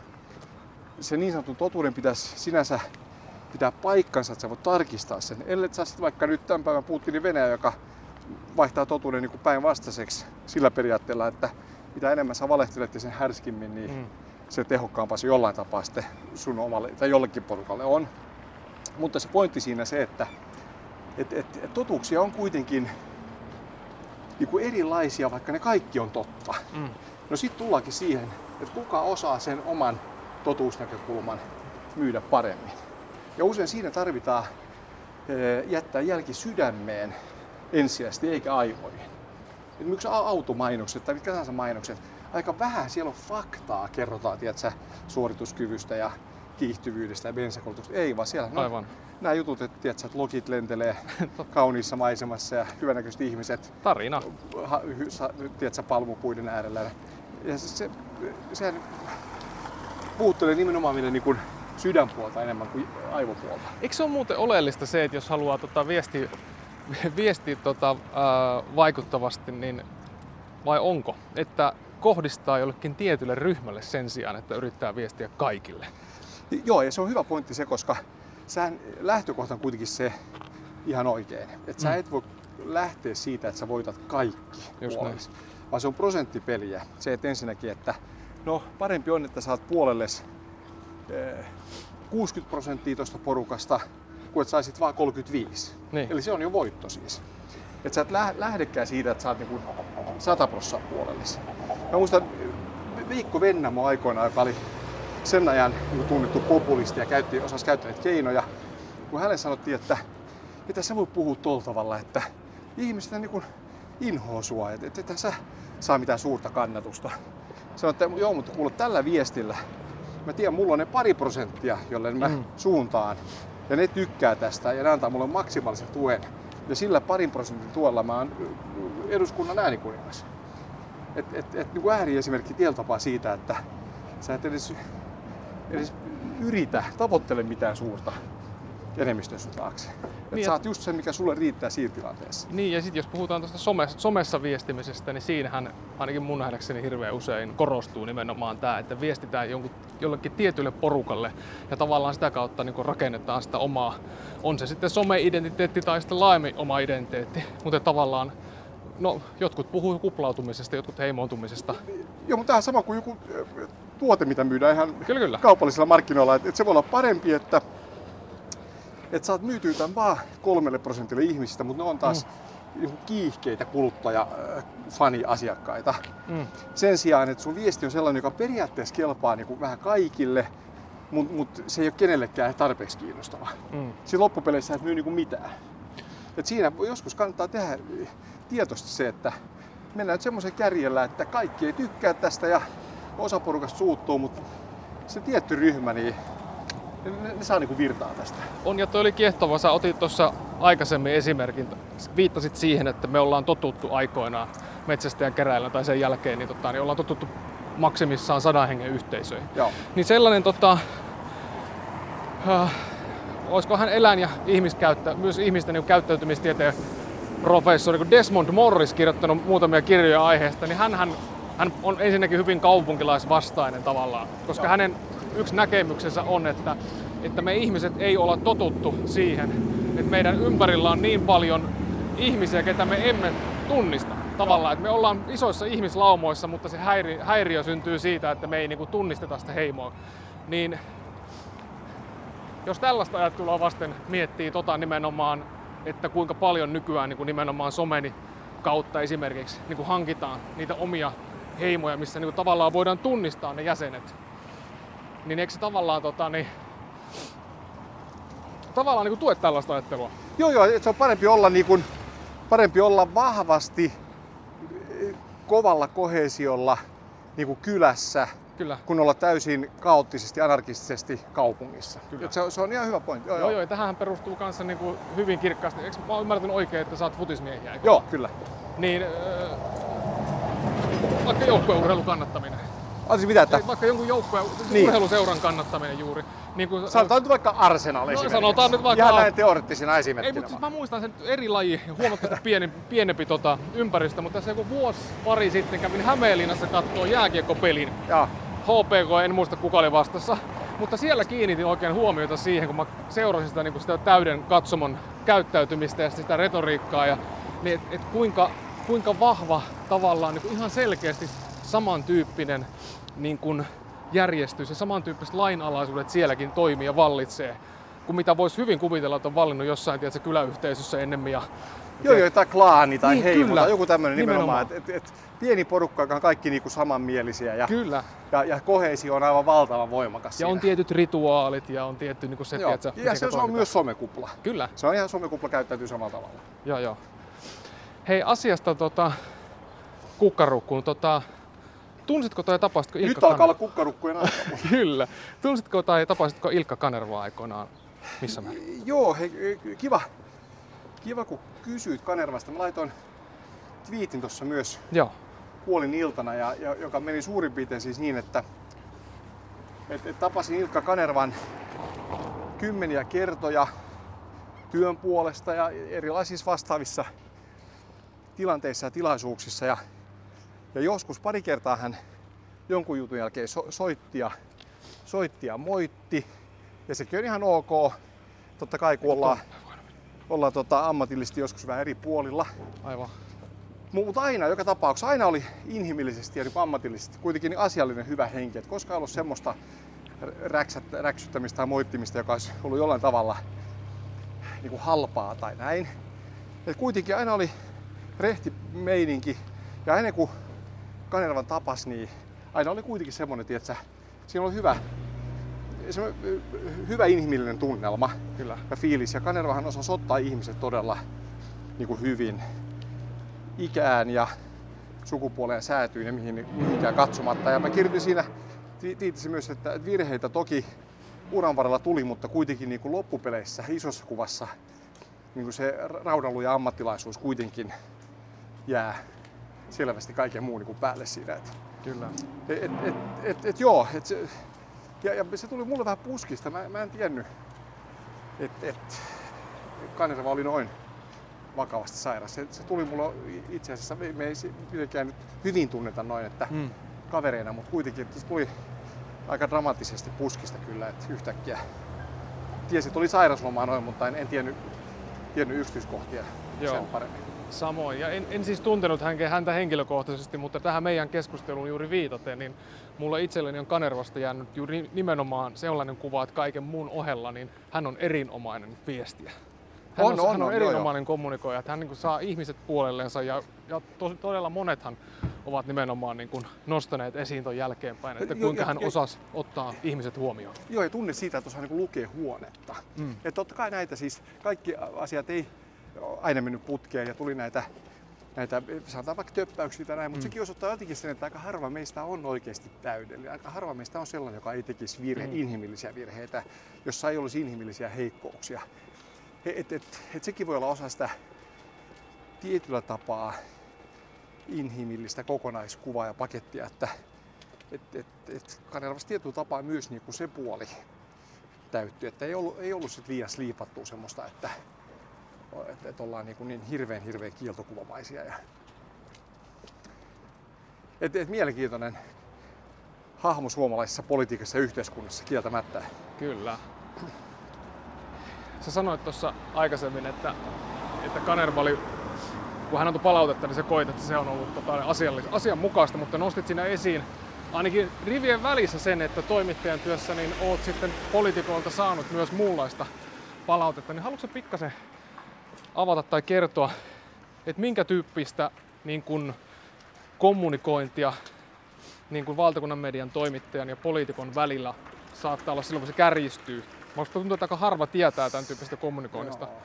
se niin sanotun totuuden pitäisi sinänsä pitää paikkansa, että sä voit tarkistaa sen. Ellei sä sitten vaikka nyt tämän päivän Putinin Venäjä, joka vaihtaa totuuden niin päinvastaiseksi sillä periaatteella, että mitä enemmän sä valehtelet ja sen härskimmin, niin mm. se tehokkaampaa se jollain tapaa sitten sun omalle tai jollekin porukalle on. Mutta se pointti siinä se, että et, et, et totuuksia on kuitenkin niin kuin erilaisia, vaikka ne kaikki on totta. Mm. No sitten tullaankin siihen, että kuka osaa sen oman totuusnäkökulman myydä paremmin. Ja usein siinä tarvitaan eh, jättää jälki sydämeen ensisijaisesti eikä aivoihin. Esimerkiksi automainokset tai mitkä tahansa mainokset. aika vähän siellä on faktaa, kerrotaan, tiedätkö, suorituskyvystä ja kiihtyvyydestä ja bensakulutuksesta. Ei vaan siellä, no, Aivan. nämä jutut, että, tiedätkö, että lokit lentelee kauniissa maisemassa ja hyvänäköiset ihmiset Tarina. ha, tiedätkö, palmupuiden äärellä. Ja se, se, sehän puuttelee nimenomaan meidän niin kuin sydänpuolta enemmän kuin aivopuolta. Eikö se ole muuten oleellista se, että jos haluaa tota viestiä, viestiä tota, ää, vaikuttavasti, niin vai onko, että kohdistaa jollekin tietylle ryhmälle sen sijaan, että yrittää viestiä kaikille? Joo, ja se on hyvä pointti se, koska sähän lähtökohta on kuitenkin se ihan oikein. Että sä Mm. et voi lähteä siitä, että sä voitat kaikki Just vaan se on prosenttipeliä. Se, että ensinnäkin, että no parempi on, että saat puolelles eh, 60 prosenttia tuosta porukasta, kuin että saisit vaan 35. Niin. Eli se on jo voitto siis. Että sä et lä- lähdekään siitä, että saat niinku 100 prosenttia puolelles. Mä muistan Viikko Vennamo aikoinaan, joka oli sen ajan niin tunnettu populisti ja käytti, osasi käyttää keinoja, kun hänelle sanottiin, että mitä sä voi puhua tuolla tavalla, että ihmiset niin inhoa sua, että et, et sä saa mitään suurta kannatusta. Sanoin, että joo, mutta kuule tällä viestillä, mä tiedän, mulla on ne pari prosenttia, jolle mä Mm. suuntaan, ja ne tykkää tästä, ja ne antaa mulle maksimaalisen tuen. Ja sillä parin prosentin tuella mä oon eduskunnan äänikuningas. Et, et, et, niin ääriesimerkki tapaa siitä, että sä et edes, edes yritä, tavoittele mitään suurta enemmistön taakse. Et Niin, saat just sen, mikä sulle riittää siinä tilanteessa. Niin, ja sitten jos puhutaan tuosta some, somessa viestimisestä, niin siinähän ainakin mun nähdäkseni hirveän usein korostuu nimenomaan tämä, että viestitään jonkun, jollekin tietylle porukalle ja tavallaan sitä kautta niin rakennetaan sitä omaa, on se sitten some-identiteetti tai sitten laajemmin oma identiteetti, mutta tavallaan No, jotkut puhuu kuplautumisesta, jotkut heimoontumisesta. Joo, mutta tämä sama kuin joku tuote, mitä myydään ihan Kyllä, kyllä. kaupallisilla markkinoilla. Että et se voi olla parempi, että et saat myytyä tämän vaan kolmelle prosentille ihmisistä, mutta ne on taas mm. kiihkeitä kuluttaja äh. Mm. Sen sijaan, että sun viesti on sellainen, joka periaatteessa kelpaa niin kuin vähän kaikille, mutta mut se ei ole kenellekään tarpeeksi kiinnostava. Mm. Siinä loppupeleissä et myy niin kuin mitään. Et siinä joskus kannattaa tehdä tietoisesti se, että mennään nyt semmoisen kärjellä, että kaikki ei tykkää tästä ja osa porukasta suuttuu, mutta se tietty ryhmä, niin ne, ne saa niinku virtaa tästä. On ja toi oli kiehtova. Sä otit tuossa aikaisemmin esimerkin, viittasit siihen, että me ollaan totuttu aikoinaan metsästäjän keräillä tai sen jälkeen, niin, tota, niin ollaan totuttu maksimissaan sadan hengen yhteisöihin. Joo. Niin sellainen, tota, äh, olisiko hän eläin- ja ihmiskäyttä, myös ihmisten niin käyttäytymistieteen professori kuin Desmond Morris kirjoittanut muutamia kirjoja aiheesta, niin hän, hän, hän on ensinnäkin hyvin kaupunkilaisvastainen tavallaan, koska Joo. hänen yksi näkemyksensä on, että, että me ihmiset ei olla totuttu siihen, että meidän ympärillä on niin paljon ihmisiä, ketä me emme tunnista tavallaan. Että me ollaan isoissa ihmislaumoissa, mutta se häiri, häiriö syntyy siitä, että me ei niinku tunnisteta sitä heimoa. Niin jos tällaista ajattelua vasten miettii tota nimenomaan, että kuinka paljon nykyään niin kuin nimenomaan someni kautta esimerkiksi niin kuin hankitaan niitä omia heimoja, missä niin kuin tavallaan voidaan tunnistaa ne jäsenet, niin eikö se tavallaan, tota, niin, tavallaan niin kuin tue tällaista ajattelua? Joo, joo, se on parempi olla, niin kuin, parempi olla vahvasti eh, kovalla kohesiolla niin kuin kylässä, Kyllä. kun olla täysin kaoottisesti, anarkistisesti kaupungissa. Kyllä. Et se, on- se on ihan hyvä pointti. Joo, Joo, joo. joo, tähän perustuu kanssa niin kuin hyvin kirkkaasti. Eikö mä ymmärtänyt oikein, että sä oot futismiehiä? eikö? joo kyllä. Niin, öö, vaikka joukkueurheilun kannattaminen. Anteeksi, mitä, että Ei, vaikka jonkun joukkueen Niin. urheiluseuran kannattaminen juuri. Niin kuin, sanotaan nyt vaikka Arsenal No, sanotaan nyt vaikka- Ihan näin teoreettisena ei, esimerkkinä. mutta siis mä muistan sen eri laji, huomattavasti pieni, pienempi tota, ympäristö, mutta tässä joku vuosi pari sitten kävin Hämeenlinnassa kattoo jääkiekkopelin. Joo. HPK, en muista kuka oli vastassa, mutta siellä kiinnitin oikein huomiota siihen, kun mä seurasin sitä, niin kuin sitä täyden katsomon käyttäytymistä ja sitä retoriikkaa, ja, niin et, et kuinka, kuinka vahva tavallaan niin kuin ihan selkeästi samantyyppinen niin kuin järjestys ja samantyyppiset lainalaisuudet sielläkin toimii ja vallitsee, kuin mitä voisi hyvin kuvitella, että on vallinnut jossain tiedätkö, kyläyhteisössä ennemmin. Ja, Joo, joo, tai klaani tai Niin, heimo kyllä. tai joku tämmöinen nimenomaan. Nimenomaan. Et, et, et, pieni porukka, joka on kaikki niinku samanmielisiä ja, Kyllä. ja, ja kohesio on aivan valtavan voimakas Ja siinä. on tietyt rituaalit ja on tietty niin kuin se, Joo. tiedätkö, ja se, se on myös somekupla. Kyllä. Se on ihan somekupla käyttäytyy samalla tavalla. Joo, joo. Hei, asiasta tota, kukkarukkuun. Tota, tunsitko tai tapasitko Ilkka Nyt alkaa olla kukkarukkujen aika. Kyllä. Tunsitko tai tapasitko Ilkka Kanervaa aikoinaan? Missä määrin? Joo, hei, kiva, kiva kun kysyit Kanervasta. Mä laitoin twiitin tuossa myös Joo. puolin iltana, ja, ja, joka meni suurin piirtein siis niin, että et, et tapasin Ilkka Kanervan kymmeniä kertoja työn puolesta ja erilaisissa vastaavissa tilanteissa ja tilaisuuksissa. Ja, ja joskus pari kertaa hän jonkun jutun jälkeen so, soitti, ja, soitti ja moitti. Ja sekin on ihan ok. Totta kai kun ollaan, ollaan tota, ammatillisesti joskus vähän eri puolilla. Aivan. Mutta aina, joka tapauksessa, aina oli inhimillisesti ja niin ammatillisesti kuitenkin niin asiallinen hyvä henki. Et koskaan ollut semmoista räksät, räksyttämistä tai moittimista, joka olisi ollut jollain tavalla niin kuin halpaa tai näin. Et kuitenkin aina oli rehti meininki. Ja ennen kuin Kanervan tapas, niin aina oli kuitenkin semmoinen, että siinä oli hyvä, hyvä inhimillinen tunnelma Kyllä. ja fiilis. Ja Kanervahan osasi ottaa ihmiset todella niin kuin hyvin ikään ja sukupuoleen säätyyn ja mihin, mihinkään katsomatta. Ja mä kirjoitin siinä tiitisin myös, että virheitä toki uran varrella tuli, mutta kuitenkin niin kuin loppupeleissä, isossa kuvassa, niin kuin se raudanluja ammattilaisuus kuitenkin jää selvästi kaiken muun niin kuin päälle siinä. Et, Kyllä. et, et, et, et, et joo, et se, ja, ja, se tuli mulle vähän puskista. Mä, mä en tiennyt, että et, Kanerva oli noin vakavasti sairas. Se, se tuli mulle itse asiassa, me, me ei mitenkään nyt hyvin tunneta noin, että Mm. kavereina, mutta kuitenkin se tuli aika dramaattisesti puskista kyllä, että yhtäkkiä tiesin, että oli sairaslomaa noin, mutta en, en tiennyt, tiennyt yksityiskohtia Joo. sen paremmin. Samoin. Ja en, en siis tuntenut häntä henkilökohtaisesti, mutta tähän meidän keskusteluun juuri viitaten, niin mulle itselleni on Kanervasta jäänyt juuri nimenomaan sellainen kuva, että kaiken muun ohella niin hän on erinomainen viestiä. Hän On, on, on, hän on on, joo, erinomainen kommunikoija, että hän niin kuin saa ihmiset puolellensa ja, ja to, todella monethan ovat nimenomaan niin kuin nostaneet esiin ton jälkeenpäin, että Jo- kuinka jo- hän jo- osasi ottaa ihmiset huomioon. Joo, ja tunne siitä, että osaa niin lukea huonetta. Mm. Että totta kai näitä siis, kaikki asiat ei aina mennyt putkeen ja tuli näitä, näitä sanotaan vaikka töppäyksiä tai näin, mutta Mm. sekin osoittaa jotenkin sen, että aika harva meistä on oikeasti täydellinen. Aika harva meistä on sellainen, joka ei tekisi virhe, Mm. inhimillisiä virheitä, jossa ei olisi inhimillisiä heikkouksia. Et, et, et sekin voi olla osa sitä tietyllä tapaa inhimillistä kokonaiskuvaa ja pakettia, että et, et, et Kanervassa tietyllä tapaa myös niin kuin se puoli täyttyy, että ei ollut, ei ollut sit liian sliipattua semmoista, että, että, että ollaan niin, kuin niin hirveän hirveän kieltokuvamaisia. Ja... Et, et mielenkiintoinen hahmo suomalaisessa politiikassa ja yhteiskunnassa kieltämättä. Kyllä. Sä sanoit tuossa aikaisemmin, että, että Kanerva oli, kun hän antoi palautetta, niin sä koit, että se on ollut tota, asiallis- asianmukaista, mutta nostit siinä esiin ainakin rivien välissä sen, että toimittajan työssä niin oot sitten poliitikoilta saanut myös muunlaista palautetta. Niin haluatko pikkasen avata tai kertoa, että minkä tyyppistä niin kun kommunikointia niin kuin valtakunnan median toimittajan ja poliitikon välillä saattaa olla silloin, kun se kärjistyy. Musta tuntuu, että aika harva tietää tämän tyyppistä kommunikoinnista Joo.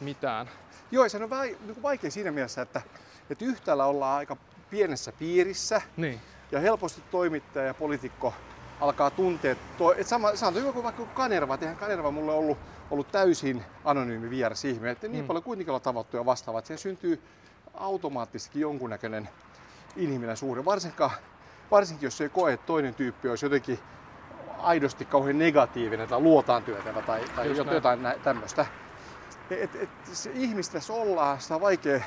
mitään. Joo, se on vähän niin vaikea siinä mielessä, että, että yhtäällä ollaan aika pienessä piirissä Niin. ja helposti toimittaja ja poliitikko alkaa tuntea, to, että sama, sanotaan joku vaikka Kanerva, että eihän Kanerva mulle ollut, ollut täysin anonyymi vieras ihminen, että niin Mm. paljon kuitenkin ollaan tavattu ja vastaavaa, että siihen syntyy automaattisestikin jonkunnäköinen inhimillinen suhde, varsinkaan, varsinkin jos ei koe, että toinen tyyppi olisi jotenkin aidosti kauhean negatiivinen tai luotaan työtävä tai, tai Just näin. jotain nä- tämmöistä. Et, et, se ihmistä tässä ollaan, sitä on vaikea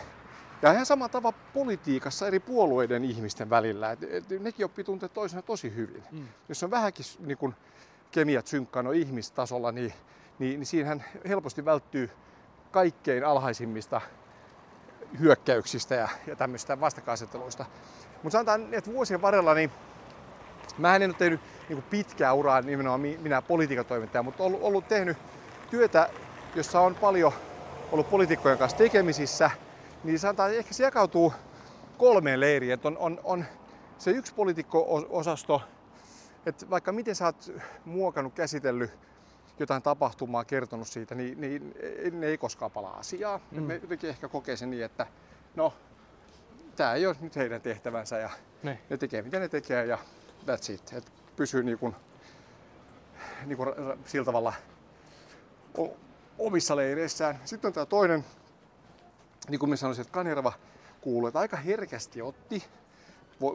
ja ihan sama tapa politiikassa eri puolueiden ihmisten välillä. Et, et, nekin oppii tuntea toisensa tosi hyvin. Mm. Jos on vähänkin niin kun, kemiat synkkaan ihmistasolla, niin, niin, niin siinähän helposti välttyy kaikkein alhaisimmista hyökkäyksistä ja, ja tämmöistä vastakkainasetteluista. Mutta sanotaan, että vuosien varrella niin mä en ole tehnyt niin pitkää uraa nimenomaan mi- minä politiikatoimittaja, mutta ollut, ollut tehnyt työtä, jossa on paljon ollut poliitikkojen kanssa tekemisissä, niin sanotaan, että ehkä se jakautuu kolmeen leiriin. Että on, on, on se yksi poliitikko-osasto, että vaikka miten sä oot muokannut, käsitellyt jotain tapahtumaa, kertonut siitä, niin, niin ne ei koskaan palaa asiaa. Mm. Me jotenkin ehkä kokee sen niin, että no, tämä ei ole nyt heidän tehtävänsä ja Niin. ne tekee mitä ne tekee ja that's it. Et pysyy niin kuin, niin kuin sillä tavalla omissa leireissään. Sitten on tämä toinen, niin kuin mä sanoisin, että Kanerva kuuluu, että aika herkästi otti,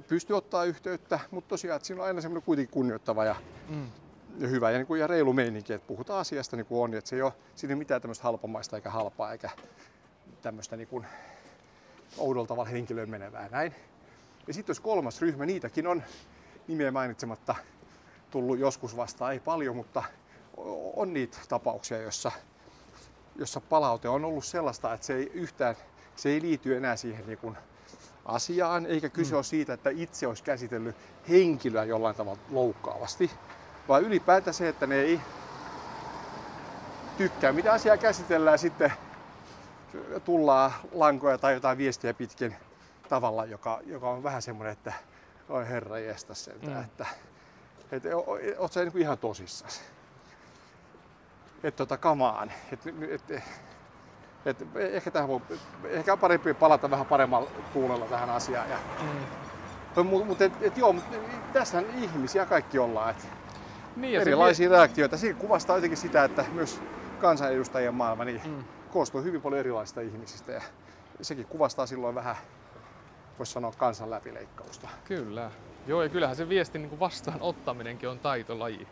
pystyi ottaa yhteyttä, mutta tosiaan, että siinä on aina semmoinen kuitenkin kunnioittava ja, Mm. ja hyvä ja, niin kuin, ja reilu meininki, että puhutaan asiasta niin kuin on, että se ei ole, siinä ei ole mitään tämmöistä halpamaista eikä halpaa eikä tämmöistä niin kuin oudolla tavalla henkilöön menevää näin. Ja sitten jos kolmas ryhmä, niitäkin on nimeä mainitsematta tullut joskus vastaan, ei paljon, mutta on niitä tapauksia, jossa, jossa palaute on ollut sellaista, että se ei yhtään, se ei liity enää siihen niin kuin asiaan, eikä kyse mm. ole siitä, että itse olisi käsitellyt henkilöä jollain tavalla loukkaavasti, vaan ylipäätään se, että ne ei tykkää, mitä asiaa käsitellään, sitten tullaan lankoja tai jotain viestiä pitkin tavalla, joka, joka on vähän semmoinen, että oi herra jestä sentään, Mm. että, että oot sä niin ihan tosissasi. Että tota, kamaan. Et, et, et, et, ehkä, tähän voi, ehkä on parempi palata vähän paremmalla tuulella tähän asiaan. Ja, Mm. mutta mut, et, et, joo, mut tässä ihmisiä kaikki ollaan. Et Niin, ja se erilaisia reaktioita. Siinä kuvastaa jotenkin sitä, että myös kansanedustajien maailma niin Mm. koostuu hyvin paljon erilaisista ihmisistä. Ja sekin kuvastaa silloin vähän, voisi sanoa, kansan läpileikkausta. Kyllä. Joo, ja kyllähän se viestin niin vastaanottaminenkin on taitolaji.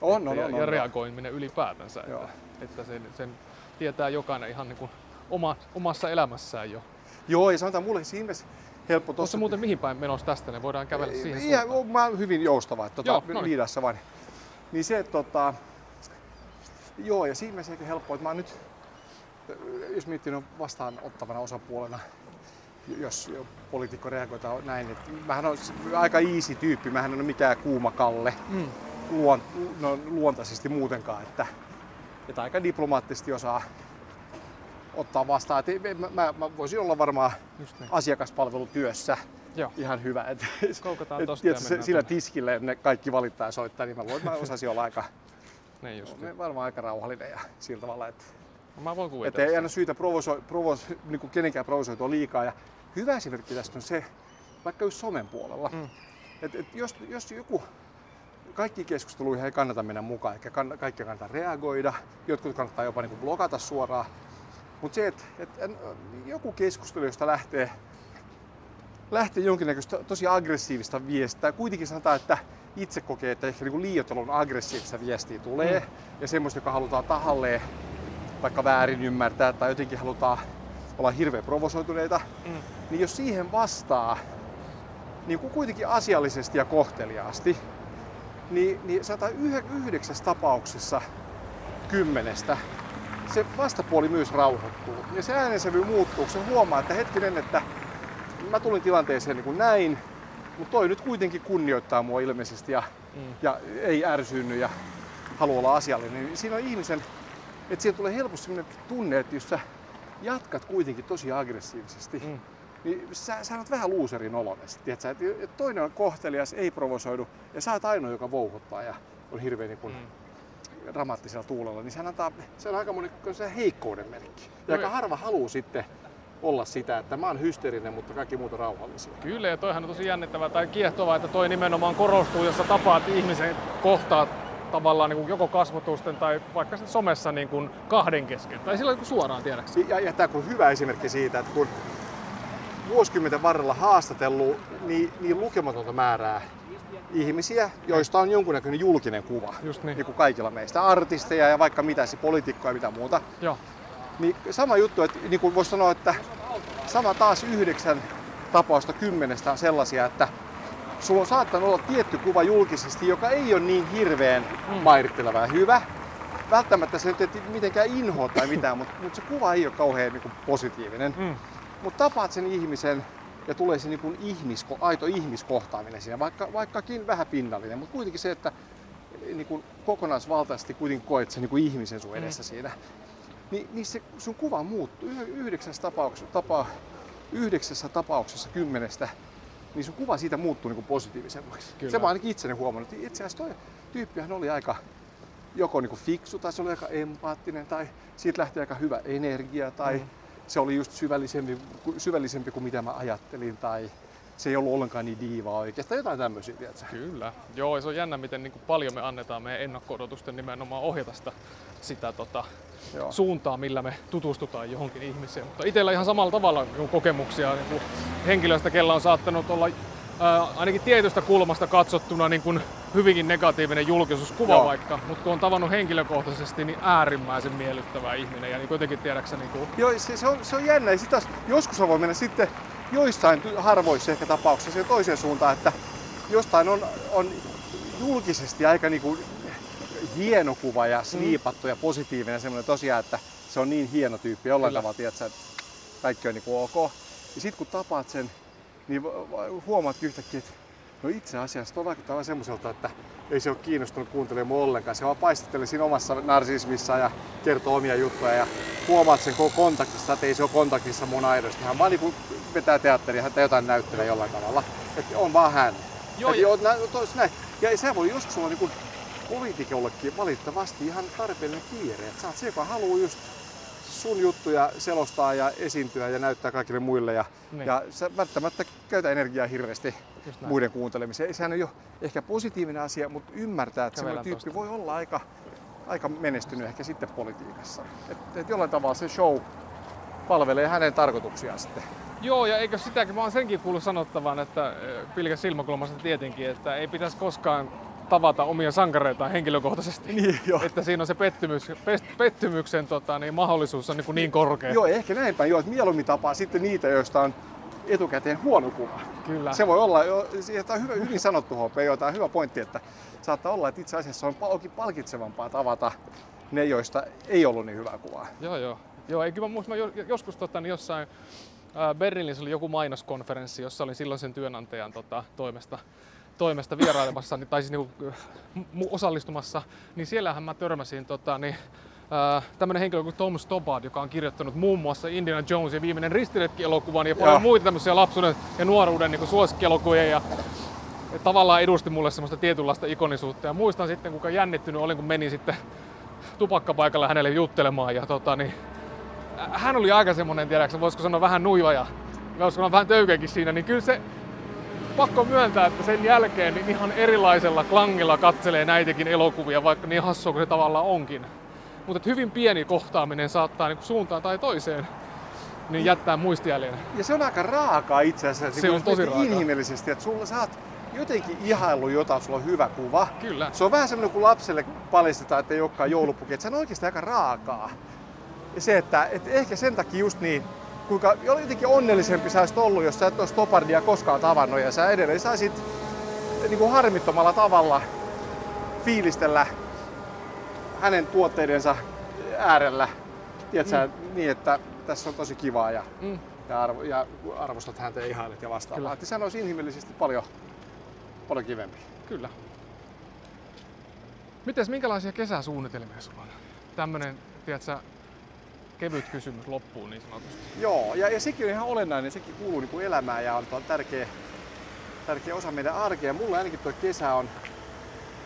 On, on, ja, on, ja on, on. reagoiminen ylipäätänsä. Joo. Että, että sen, sen tietää jokainen ihan niin kuin oma, omassa elämässään jo. Joo, ja sanotaan mulle siinä helppo Tuossa tuossa. muuten mihin päin menossa tästä, ne voidaan kävellä siihen Ihan, suuntaan. mä oon hyvin joustava, että Joo, tota, no niin. liidassa vain. Niin se, että tota, joo, ja siinä mielessä ehkä helppoa, että mä oon nyt, jos miettii no vastaanottavana osapuolena, jos jo poliitikko reagoi tai näin, että mähän on aika easy tyyppi, mähän en ole mikään kuuma kalle Mm. Luon, no, luontaisesti muutenkaan, että, että aika diplomaattisesti osaa ottaa vastaan. Et mä, mä, mä voisin olla varmaan niin. asiakaspalvelutyössä Joo. ihan hyvä. Et, Koukataan et, tosta se, mennään sillä tonne. tiskillä ne kaikki valittaa ja soittaa, niin mä luulen, että mä osasin olla aika, Niin just. Niin. varmaan aika rauhallinen ja sillä tavalla, että, Mä voin että kuvitella. ei aina syytä provoso, provos, niin kuin kenenkään provosoitua liikaa. Ja hyvä esimerkki tästä on se, vaikka just somen puolella, Mm. että et jos, jos joku kaikki keskusteluihin ei kannata mennä mukaan, eikä kann, kaikkia kannata reagoida, jotkut kannattaa jopa niin kuin blokata suoraan. Mutta se, että et, joku keskustelu, josta lähtee, lähtee jonkinnäköistä tosi aggressiivista viestiä, kuitenkin sanotaan, että itse kokee, että ehkä niin liioittelun aggressiivista viestiä tulee, mm. ja semmoista, joka halutaan tahalleen vaikka väärin ymmärtää, tai jotenkin halutaan olla hirveän provosoituneita, Mm. niin jos siihen vastaa niin kuin kuitenkin asiallisesti ja kohteliaasti, niin, niin sanotaan yhe- yhdeksässä tapauksessa kymmenestä se vastapuoli myös rauhoittuu. Ja se äänensävy muuttuu, kun se huomaa, että hetkinen, että mä tulin tilanteeseen niin kuin näin, mutta toi nyt kuitenkin kunnioittaa mua ilmeisesti ja, Mm. ja ei ärsyynny ja haluaa olla asiallinen. Niin siinä on ihmisen, että siihen tulee helposti sellainen tunne, että jos sä jatkat kuitenkin tosi aggressiivisesti, Mm. Niin sä, sä oot vähän luuserin oloinen. Tiedätkö? Et, toinen on kohtelias, ei provosoidu, ja sä oot ainoa, joka vouhuttaa ja on hirveän niin kuin, Mm. dramaattisella tuulella, niin se, antaa, se on aika moni se heikkouden merkki. Ja aika harva haluaa sitten olla sitä, että mä oon hysteerinen, mutta kaikki muut on rauhallisia. Kyllä, ja toihan on tosi jännittävää tai kiehtovaa, että toi nimenomaan korostuu, jos sä tapaat ihmisen kohtaat tavallaan niin kuin joko kasvotusten tai vaikka sitten somessa niin kuin kahden kesken. Tai silloin suoraan tiedäksä. Ja, ja tämä on hyvä esimerkki siitä, että kun vuosikymmenten varrella haastatellut niin, niin lukematonta määrää ihmisiä, joista on jonkunnäköinen julkinen kuva. Just niin. niin kuin kaikilla meistä, artisteja ja vaikka mitä, se poliitikkoja ja mitä muuta. Joo. Niin sama juttu, että niin kuin voisi sanoa, että sama taas yhdeksän tapausta kymmenestä on sellaisia, että sulla on saattanut olla tietty kuva julkisesti, joka ei ole niin hirveän Mm. mairitteleva ja hyvä. Välttämättä se nyt ei mitenkään inhoa tai mitään, mutta, mutta se kuva ei ole kauhean niin kuin positiivinen. Mm. Mutta tapaat sen ihmisen ja tulee se niin kuin ihmisko, aito ihmiskohtaaminen siinä, vaikka, vaikkakin vähän pinnallinen, mutta kuitenkin se, että niin kuin kokonaisvaltaisesti kuitenkin koet sen niin kuin ihmisen sun edessä mm. siinä, niin, niin se sun kuva muuttuu. Yh- Yhdeksässä tapauksessa, tapa, yhdeksässä tapauksessa kymmenestä, niin sun kuva siitä muuttuu niin kuin positiivisemmaksi. Kyllä. Se mä ainakin itseni huomannut. Itse asiassa toi tyyppihän oli aika joko niin kuin fiksu tai se oli aika empaattinen tai siitä lähti aika hyvä energia tai, Mm. Se oli just syvällisempi, syvällisempi kuin mitä mä ajattelin tai se ei ollut ollenkaan niin diivaa oikeastaan, jotain tämmöisiä, tiedätkö? Kyllä. Joo, ja se on jännä, miten niin kuin paljon me annetaan meidän ennakko-odotusten nimenomaan ohjata sitä, sitä tota, Joo. suuntaa, millä me tutustutaan johonkin ihmiseen. Mutta itsellä ihan samalla tavalla niin kokemuksia niin kuin henkilöistä, kella on saattanut olla ainakin tietystä kulmasta katsottuna niin kuin hyvinkin negatiivinen julkisuuskuva Joo. vaikka, mutta kun on tavannut henkilökohtaisesti, niin äärimmäisen miellyttävä ihminen ja niin kuitenkin tiedäksä niin kuin, Joo, se, se, on, se on jännä. Ja sit taas, joskus voi mennä sitten joissain harvoissa ehkä tapauksissa siihen toiseen suuntaan, että jostain on, on julkisesti aika niinku hieno kuva ja sliipattu ja positiivinen semmoinen tosiaan, että se on niin hieno tyyppi jollain Kyllä. tavalla, tiedätkö, että kaikki on niinku ok. Ja sitten kun tapaat sen, niin va- va- huomaat yhtäkkiä, että no itse asiassa tuo vaikuttaa vähän semmoiselta, että ei se ole kiinnostunut kuuntelemaan ollenkaan. Se vaan paistattelee siinä omassa narsismissa ja kertoo omia juttuja ja huomaat sen koko kontaktista, että ei se ole kontaktissa mun aidosti. Hän vaan niinku vetää teatteria, hän jotain näyttelee jollain tavalla. Että on vaan hän. Joo, ja- tos, näin. Ja se voi joskus olla niinku poliitikollekin valitettavasti ihan tarpeellinen kiire. Että sä oot se, joka haluaa just sun juttuja selostaa ja esiintyä ja näyttää kaikille muille. Ja, Niin. ja sä välttämättä käytä energiaa hirveästi muiden kuuntelemiseen. Sehän on jo ehkä positiivinen asia, mutta ymmärtää, että semmoinen tyyppi tosta. voi olla aika, aika menestynyt ehkä sitten politiikassa. Et, et jollain tavalla se show palvelee hänen tarkoituksiaan sitten. Joo, ja eikö sitäkin, mä oon senkin kuullut sanottavan, että eh, pilkäs silmäkulmasta tietenkin, että ei pitäisi koskaan tavata omia sankareitaan henkilökohtaisesti. Niin, joo. Että siinä on se pettymys, pest- pettymyksen tota, niin mahdollisuus on niin, niin korkea. Joo, ehkä näin päin. Joo, että mieluummin tapaa sitten niitä, joista on etukäteen huono kuva. Kyllä. Se voi olla, siitä on hyvä, hyvin sanottu HP, joo, tämä on hyvä pointti, että saattaa olla, että itse asiassa on palki- palkitsevampaa tavata ne, joista ei ollut niin hyvää kuvaa. Joo, joo. Joo, eikä mä muista, joskus tota, niin jossain Berliinissä oli joku mainoskonferenssi, jossa olin silloin sen työnantajan tota, toimesta, toimesta vierailemassa, niin- tai siis niinku, mu- osallistumassa, niin siellähän mä törmäsin tota, niin, tämmöinen henkilö kuin Tom Stoppard, joka on kirjoittanut muun muassa Indiana Jones ja viimeinen ristiretki-elokuvan ja paljon Joo. muita tämmöisiä lapsuuden ja nuoruuden niin suosikkielokuvia. Ja, ja tavallaan edusti mulle semmoista tietynlaista ikonisuutta. Ja muistan sitten, kuinka jännittynyt olin, kun menin sitten tupakkapaikalle hänelle juttelemaan. Ja tota, niin, hän oli aika semmonen, tiedätkö, voisiko sanoa vähän nuiva ja voisiko sanoa vähän töykeäkin siinä, niin kyllä se pakko myöntää, että sen jälkeen niin ihan erilaisella klangilla katselee näitäkin elokuvia, vaikka niin hassua kuin se tavallaan onkin. Mutta hyvin pieni kohtaaminen saattaa niin suuntaan tai toiseen niin jättää muistijäljen. Ja se on aika raakaa itse asiassa. Se niin on tosi raakaa. Inhimillisesti, että sulla sä oot jotenkin ihaillut jotain, sulla on hyvä kuva. Kyllä. Se on vähän semmoinen, kun lapselle paljastetaan, että ei olekaan joulupuki. Että se on oikeasti aika raakaa. Ja se, että, että ehkä sen takia just niin, kuinka jotenkin onnellisempi sä olisit ollut, jos sä et olisi Topardia koskaan tavannut ja sä edelleen saisit niin kuin harmittomalla tavalla fiilistellä hänen tuotteidensa äärellä. Tiedätkö, mm. niin, että tässä on tosi kivaa ja, Mm. ja, arvo, ja arvostat häntä ja ihailet ja vastaavaa. Että sehän olisi inhimillisesti paljon, paljon kivempi. Kyllä. Mites, minkälaisia kesäsuunnitelmia sulla on? Tämmönen, tiedätkö, kevyt kysymys loppuun niin sanotusti. Joo, ja, ja sekin on ihan olennainen, sekin kuuluu niin kuin elämään ja on tärkeä, tärkeä osa meidän arkea. Mulla ainakin tuo kesä on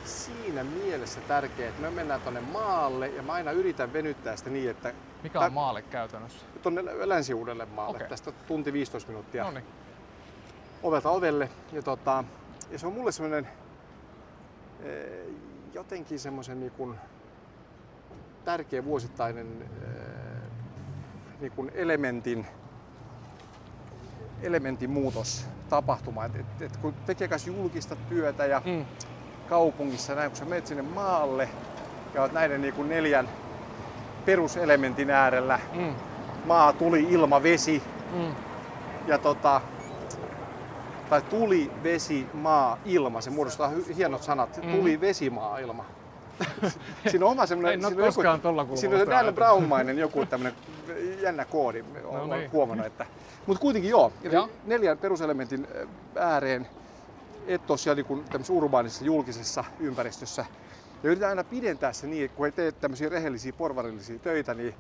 siinä mielessä tärkeä, että me mennään tuonne maalle ja mä aina yritän venyttää sitä niin, että Mikä on maalle käytännössä? tuonne länsi maalle, Okei. tästä tunti 15 minuuttia No niin. ovelta ovelle. Ja, tota, ja se on mulle semmoinen jotenkin semmoisen niin tärkeä vuosittainen eh, niin kuin elementin, elementin muutos tapahtuma. Et, et, et kun tekee kanssa julkista työtä ja Mm. kaupungissa näin, kun sä menet sinne maalle ja oot näiden niin kuin neljän peruselementin äärellä, Mm. maa, tuli, ilma, vesi, Mm. ja tota, tai tuli, vesi, maa, ilma, se muodostaa hienot sanat. Mm. Tuli, vesi, maa, ilma. siinä on oma semmoinen, En siinä on koskaan tolla kulmalla siinä on se Dan. Brownmainen joku tämmöinen jännä koodi, olen No niin. huomannut. Että. Mutta kuitenkin joo, eli Joo. neljän peruselementin ääreen et ole siellä niin tämmöisessä urbaanisessa julkisessa ympäristössä. Ja yritän aina pidentää se niin, että kun ei tee tämmöisiä rehellisiä porvarillisia töitä, niin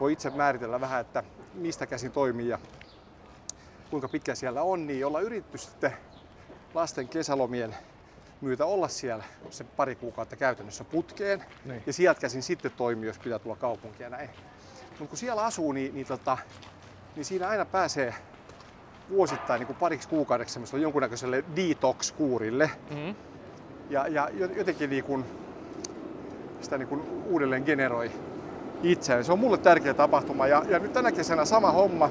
voi itse määritellä vähän, että mistä käsin toimii ja kuinka pitkä siellä on, niin ollaan yritetty sitten lasten kesälomien myötä olla siellä se pari kuukautta käytännössä putkeen. Niin. Ja sieltä käsin sitten toimii, jos pitää tulla kaupunkia näin. Mutta kun siellä asuu, niin, niin tota, niin siinä aina pääsee vuosittain niin kuin pariksi kuukaudeksi semmoiselle jonkunnäköiselle detox-kuurille. Mm. Ja, ja jotenkin niin kuin sitä niin kuin uudelleen generoi itseään. Se on mulle tärkeä tapahtuma. Ja, ja nyt tänä kesänä sama homma.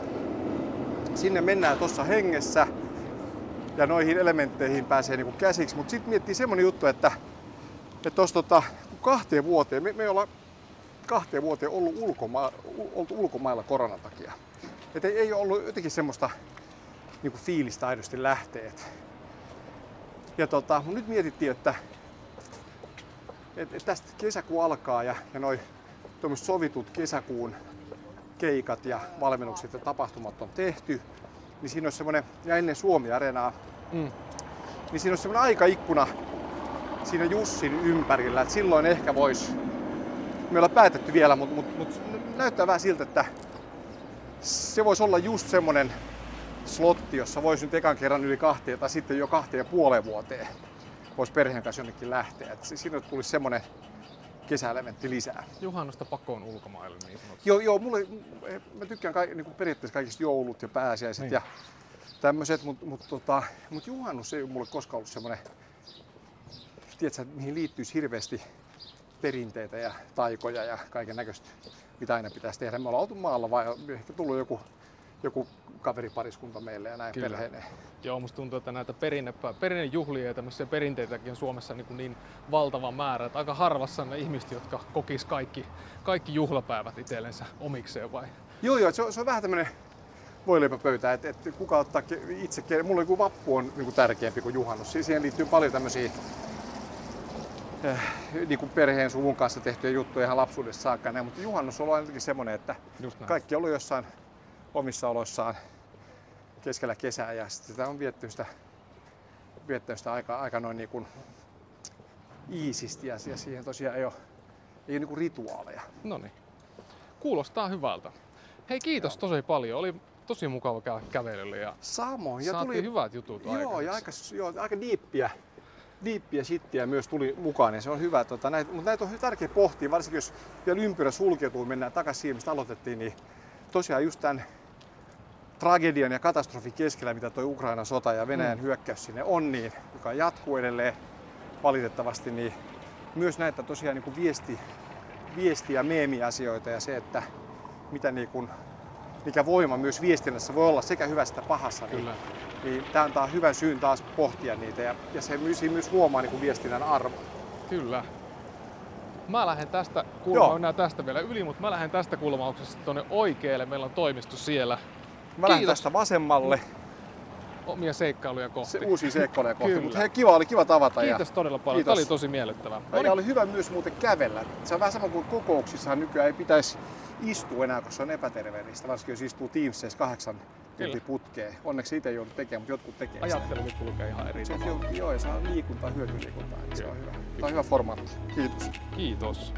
Sinne mennään tuossa hengessä ja noihin elementteihin pääsee niin kuin käsiksi. Mutta sitten miettii semmonen juttu, että, tuossa tota, kahteen vuoteen, me, me olla kahteen vuoteen ollut ulkoma, oltu ulkomailla koronan takia. Et ei, ei ollut jotenkin semmoista niin kuin fiilistä aidosti lähteet. Ja tota, nyt mietittiin, että et, et tästä kesäkuu alkaa ja, ja noin sovitut kesäkuun keikat ja valmennukset ja tapahtumat on tehty, niin siinä olisi semmoinen, ja ennen Suomi-areenaa, Mm. niin siinä olisi semmoinen aikaikkuna siinä Jussin ympärillä, että silloin ehkä voisi, me ollaan päätetty vielä, mutta mut, mut näyttää vähän siltä, että se voisi olla just semmoinen slotti, jossa voisi nyt ekan kerran yli kahteen tai sitten jo kahteen ja puoleen vuoteen voisi perheen kanssa jonnekin lähteä. Et siinä tulisi semmoinen kesäelementti lisää. Juhannusta pakoon ulkomaille niin sanotusti. Joo, joo mulle, mä tykkään ka, niin kuin periaatteessa kaikista joulut ja pääsiäiset Niin. ja tämmöiset, mutta mut, tota, mut juhannus ei ole mulle koskaan ollut semmoinen, tiedätkö, mihin liittyisi hirveästi perinteitä ja taikoja ja kaiken näköistä, mitä aina pitäisi tehdä. Me ollaan oltu maalla vai ehkä tullut joku, joku kaveripariskunta meille ja näin Kyllä. perheineen. Joo, musta tuntuu, että näitä perinne, perinnejuhlia ja tämmöisiä perinteitäkin on Suomessa niin, kuin niin valtava määrä, että aika harvassa on ne ihmiset, jotka kokis kaikki, kaikki juhlapäivät itsellensä omikseen vai? Joo, joo, se on, se on vähän tämmöinen voileipäpöytä, että, että kuka ottaa itse, mulle joku vappu on niin kuin tärkeämpi kuin juhannus. Si- Siihen liittyy paljon tämmöisiä eh, niin kuin perheen suvun kanssa tehtyjä juttuja ihan lapsuudesta saakka, näin, mutta juhannus on ollut jotenkin semmoinen, että kaikki on ollut jossain omissa oloissaan keskellä kesää ja sitten sitä on vietty sitä, viettänyt sitä aika, aika noin niin kuin iisisti ja ja siihen tosiaan ei ole, ei ole niin kuin rituaaleja. No niin. Kuulostaa hyvältä. Hei kiitos tosi paljon. Oli tosi mukava käydä kävelyllä ja Samoin. Ja tuli, hyvät jutut Joo, ja aikaiseksi. aika, joo, aika diippiä, diippiä shittiä myös tuli mukaan, ja se on hyvä. Tota, näitä, mutta näitä on tärkeää pohtia, varsinkin jos vielä ympyrä sulkeutuu, mennään takaisin siihen, mistä aloitettiin, niin tosiaan just tämän tragedian ja katastrofin keskellä, mitä tuo Ukrainan sota ja Venäjän Mm. hyökkäys sinne on, niin, joka jatkuu edelleen valitettavasti, niin myös näitä tosiaan niin kuin viesti, viesti- ja meemiasioita ja se, että mitä niin kuin, mikä voima myös viestinnässä voi olla sekä hyvästä että pahassa, niin Kyllä. niin tämä antaa hyvän syyn taas pohtia niitä ja, ja se myös, myös huomaa niin kuin viestinnän arvo. Kyllä. Mä lähden tästä, Joo. kulma, mennään tästä vielä yli, mutta mä lähden tästä kulmauksesta tuonne oikealle. Meillä on toimisto siellä. Mä lähden tästä vasemmalle, Omia seikkailuja kohti. se uusia seikkailuja kohti, mutta hei, kiva, oli kiva tavata. Kiitos todella paljon. Kiitos. Tämä oli tosi miellyttävää. Ja, ja oli hyvä myös muuten kävellä. Se on vähän sama kuin kokouksissa nykyään ei pitäisi istua enää, koska se on epäterveellistä, varsinkin jos istuu Teamsissa kahdeksan Kyllä. putkeen. Onneksi itse joudut tekemään, mutta jotkut tekee. Ajattelu kulkee ihan eri tavalla. joo, ja saa liikuntaa, hyötyliikuntaa. niin Se on hyvä. Tämä on hyvä formaatti. Kiitos. Kiitos.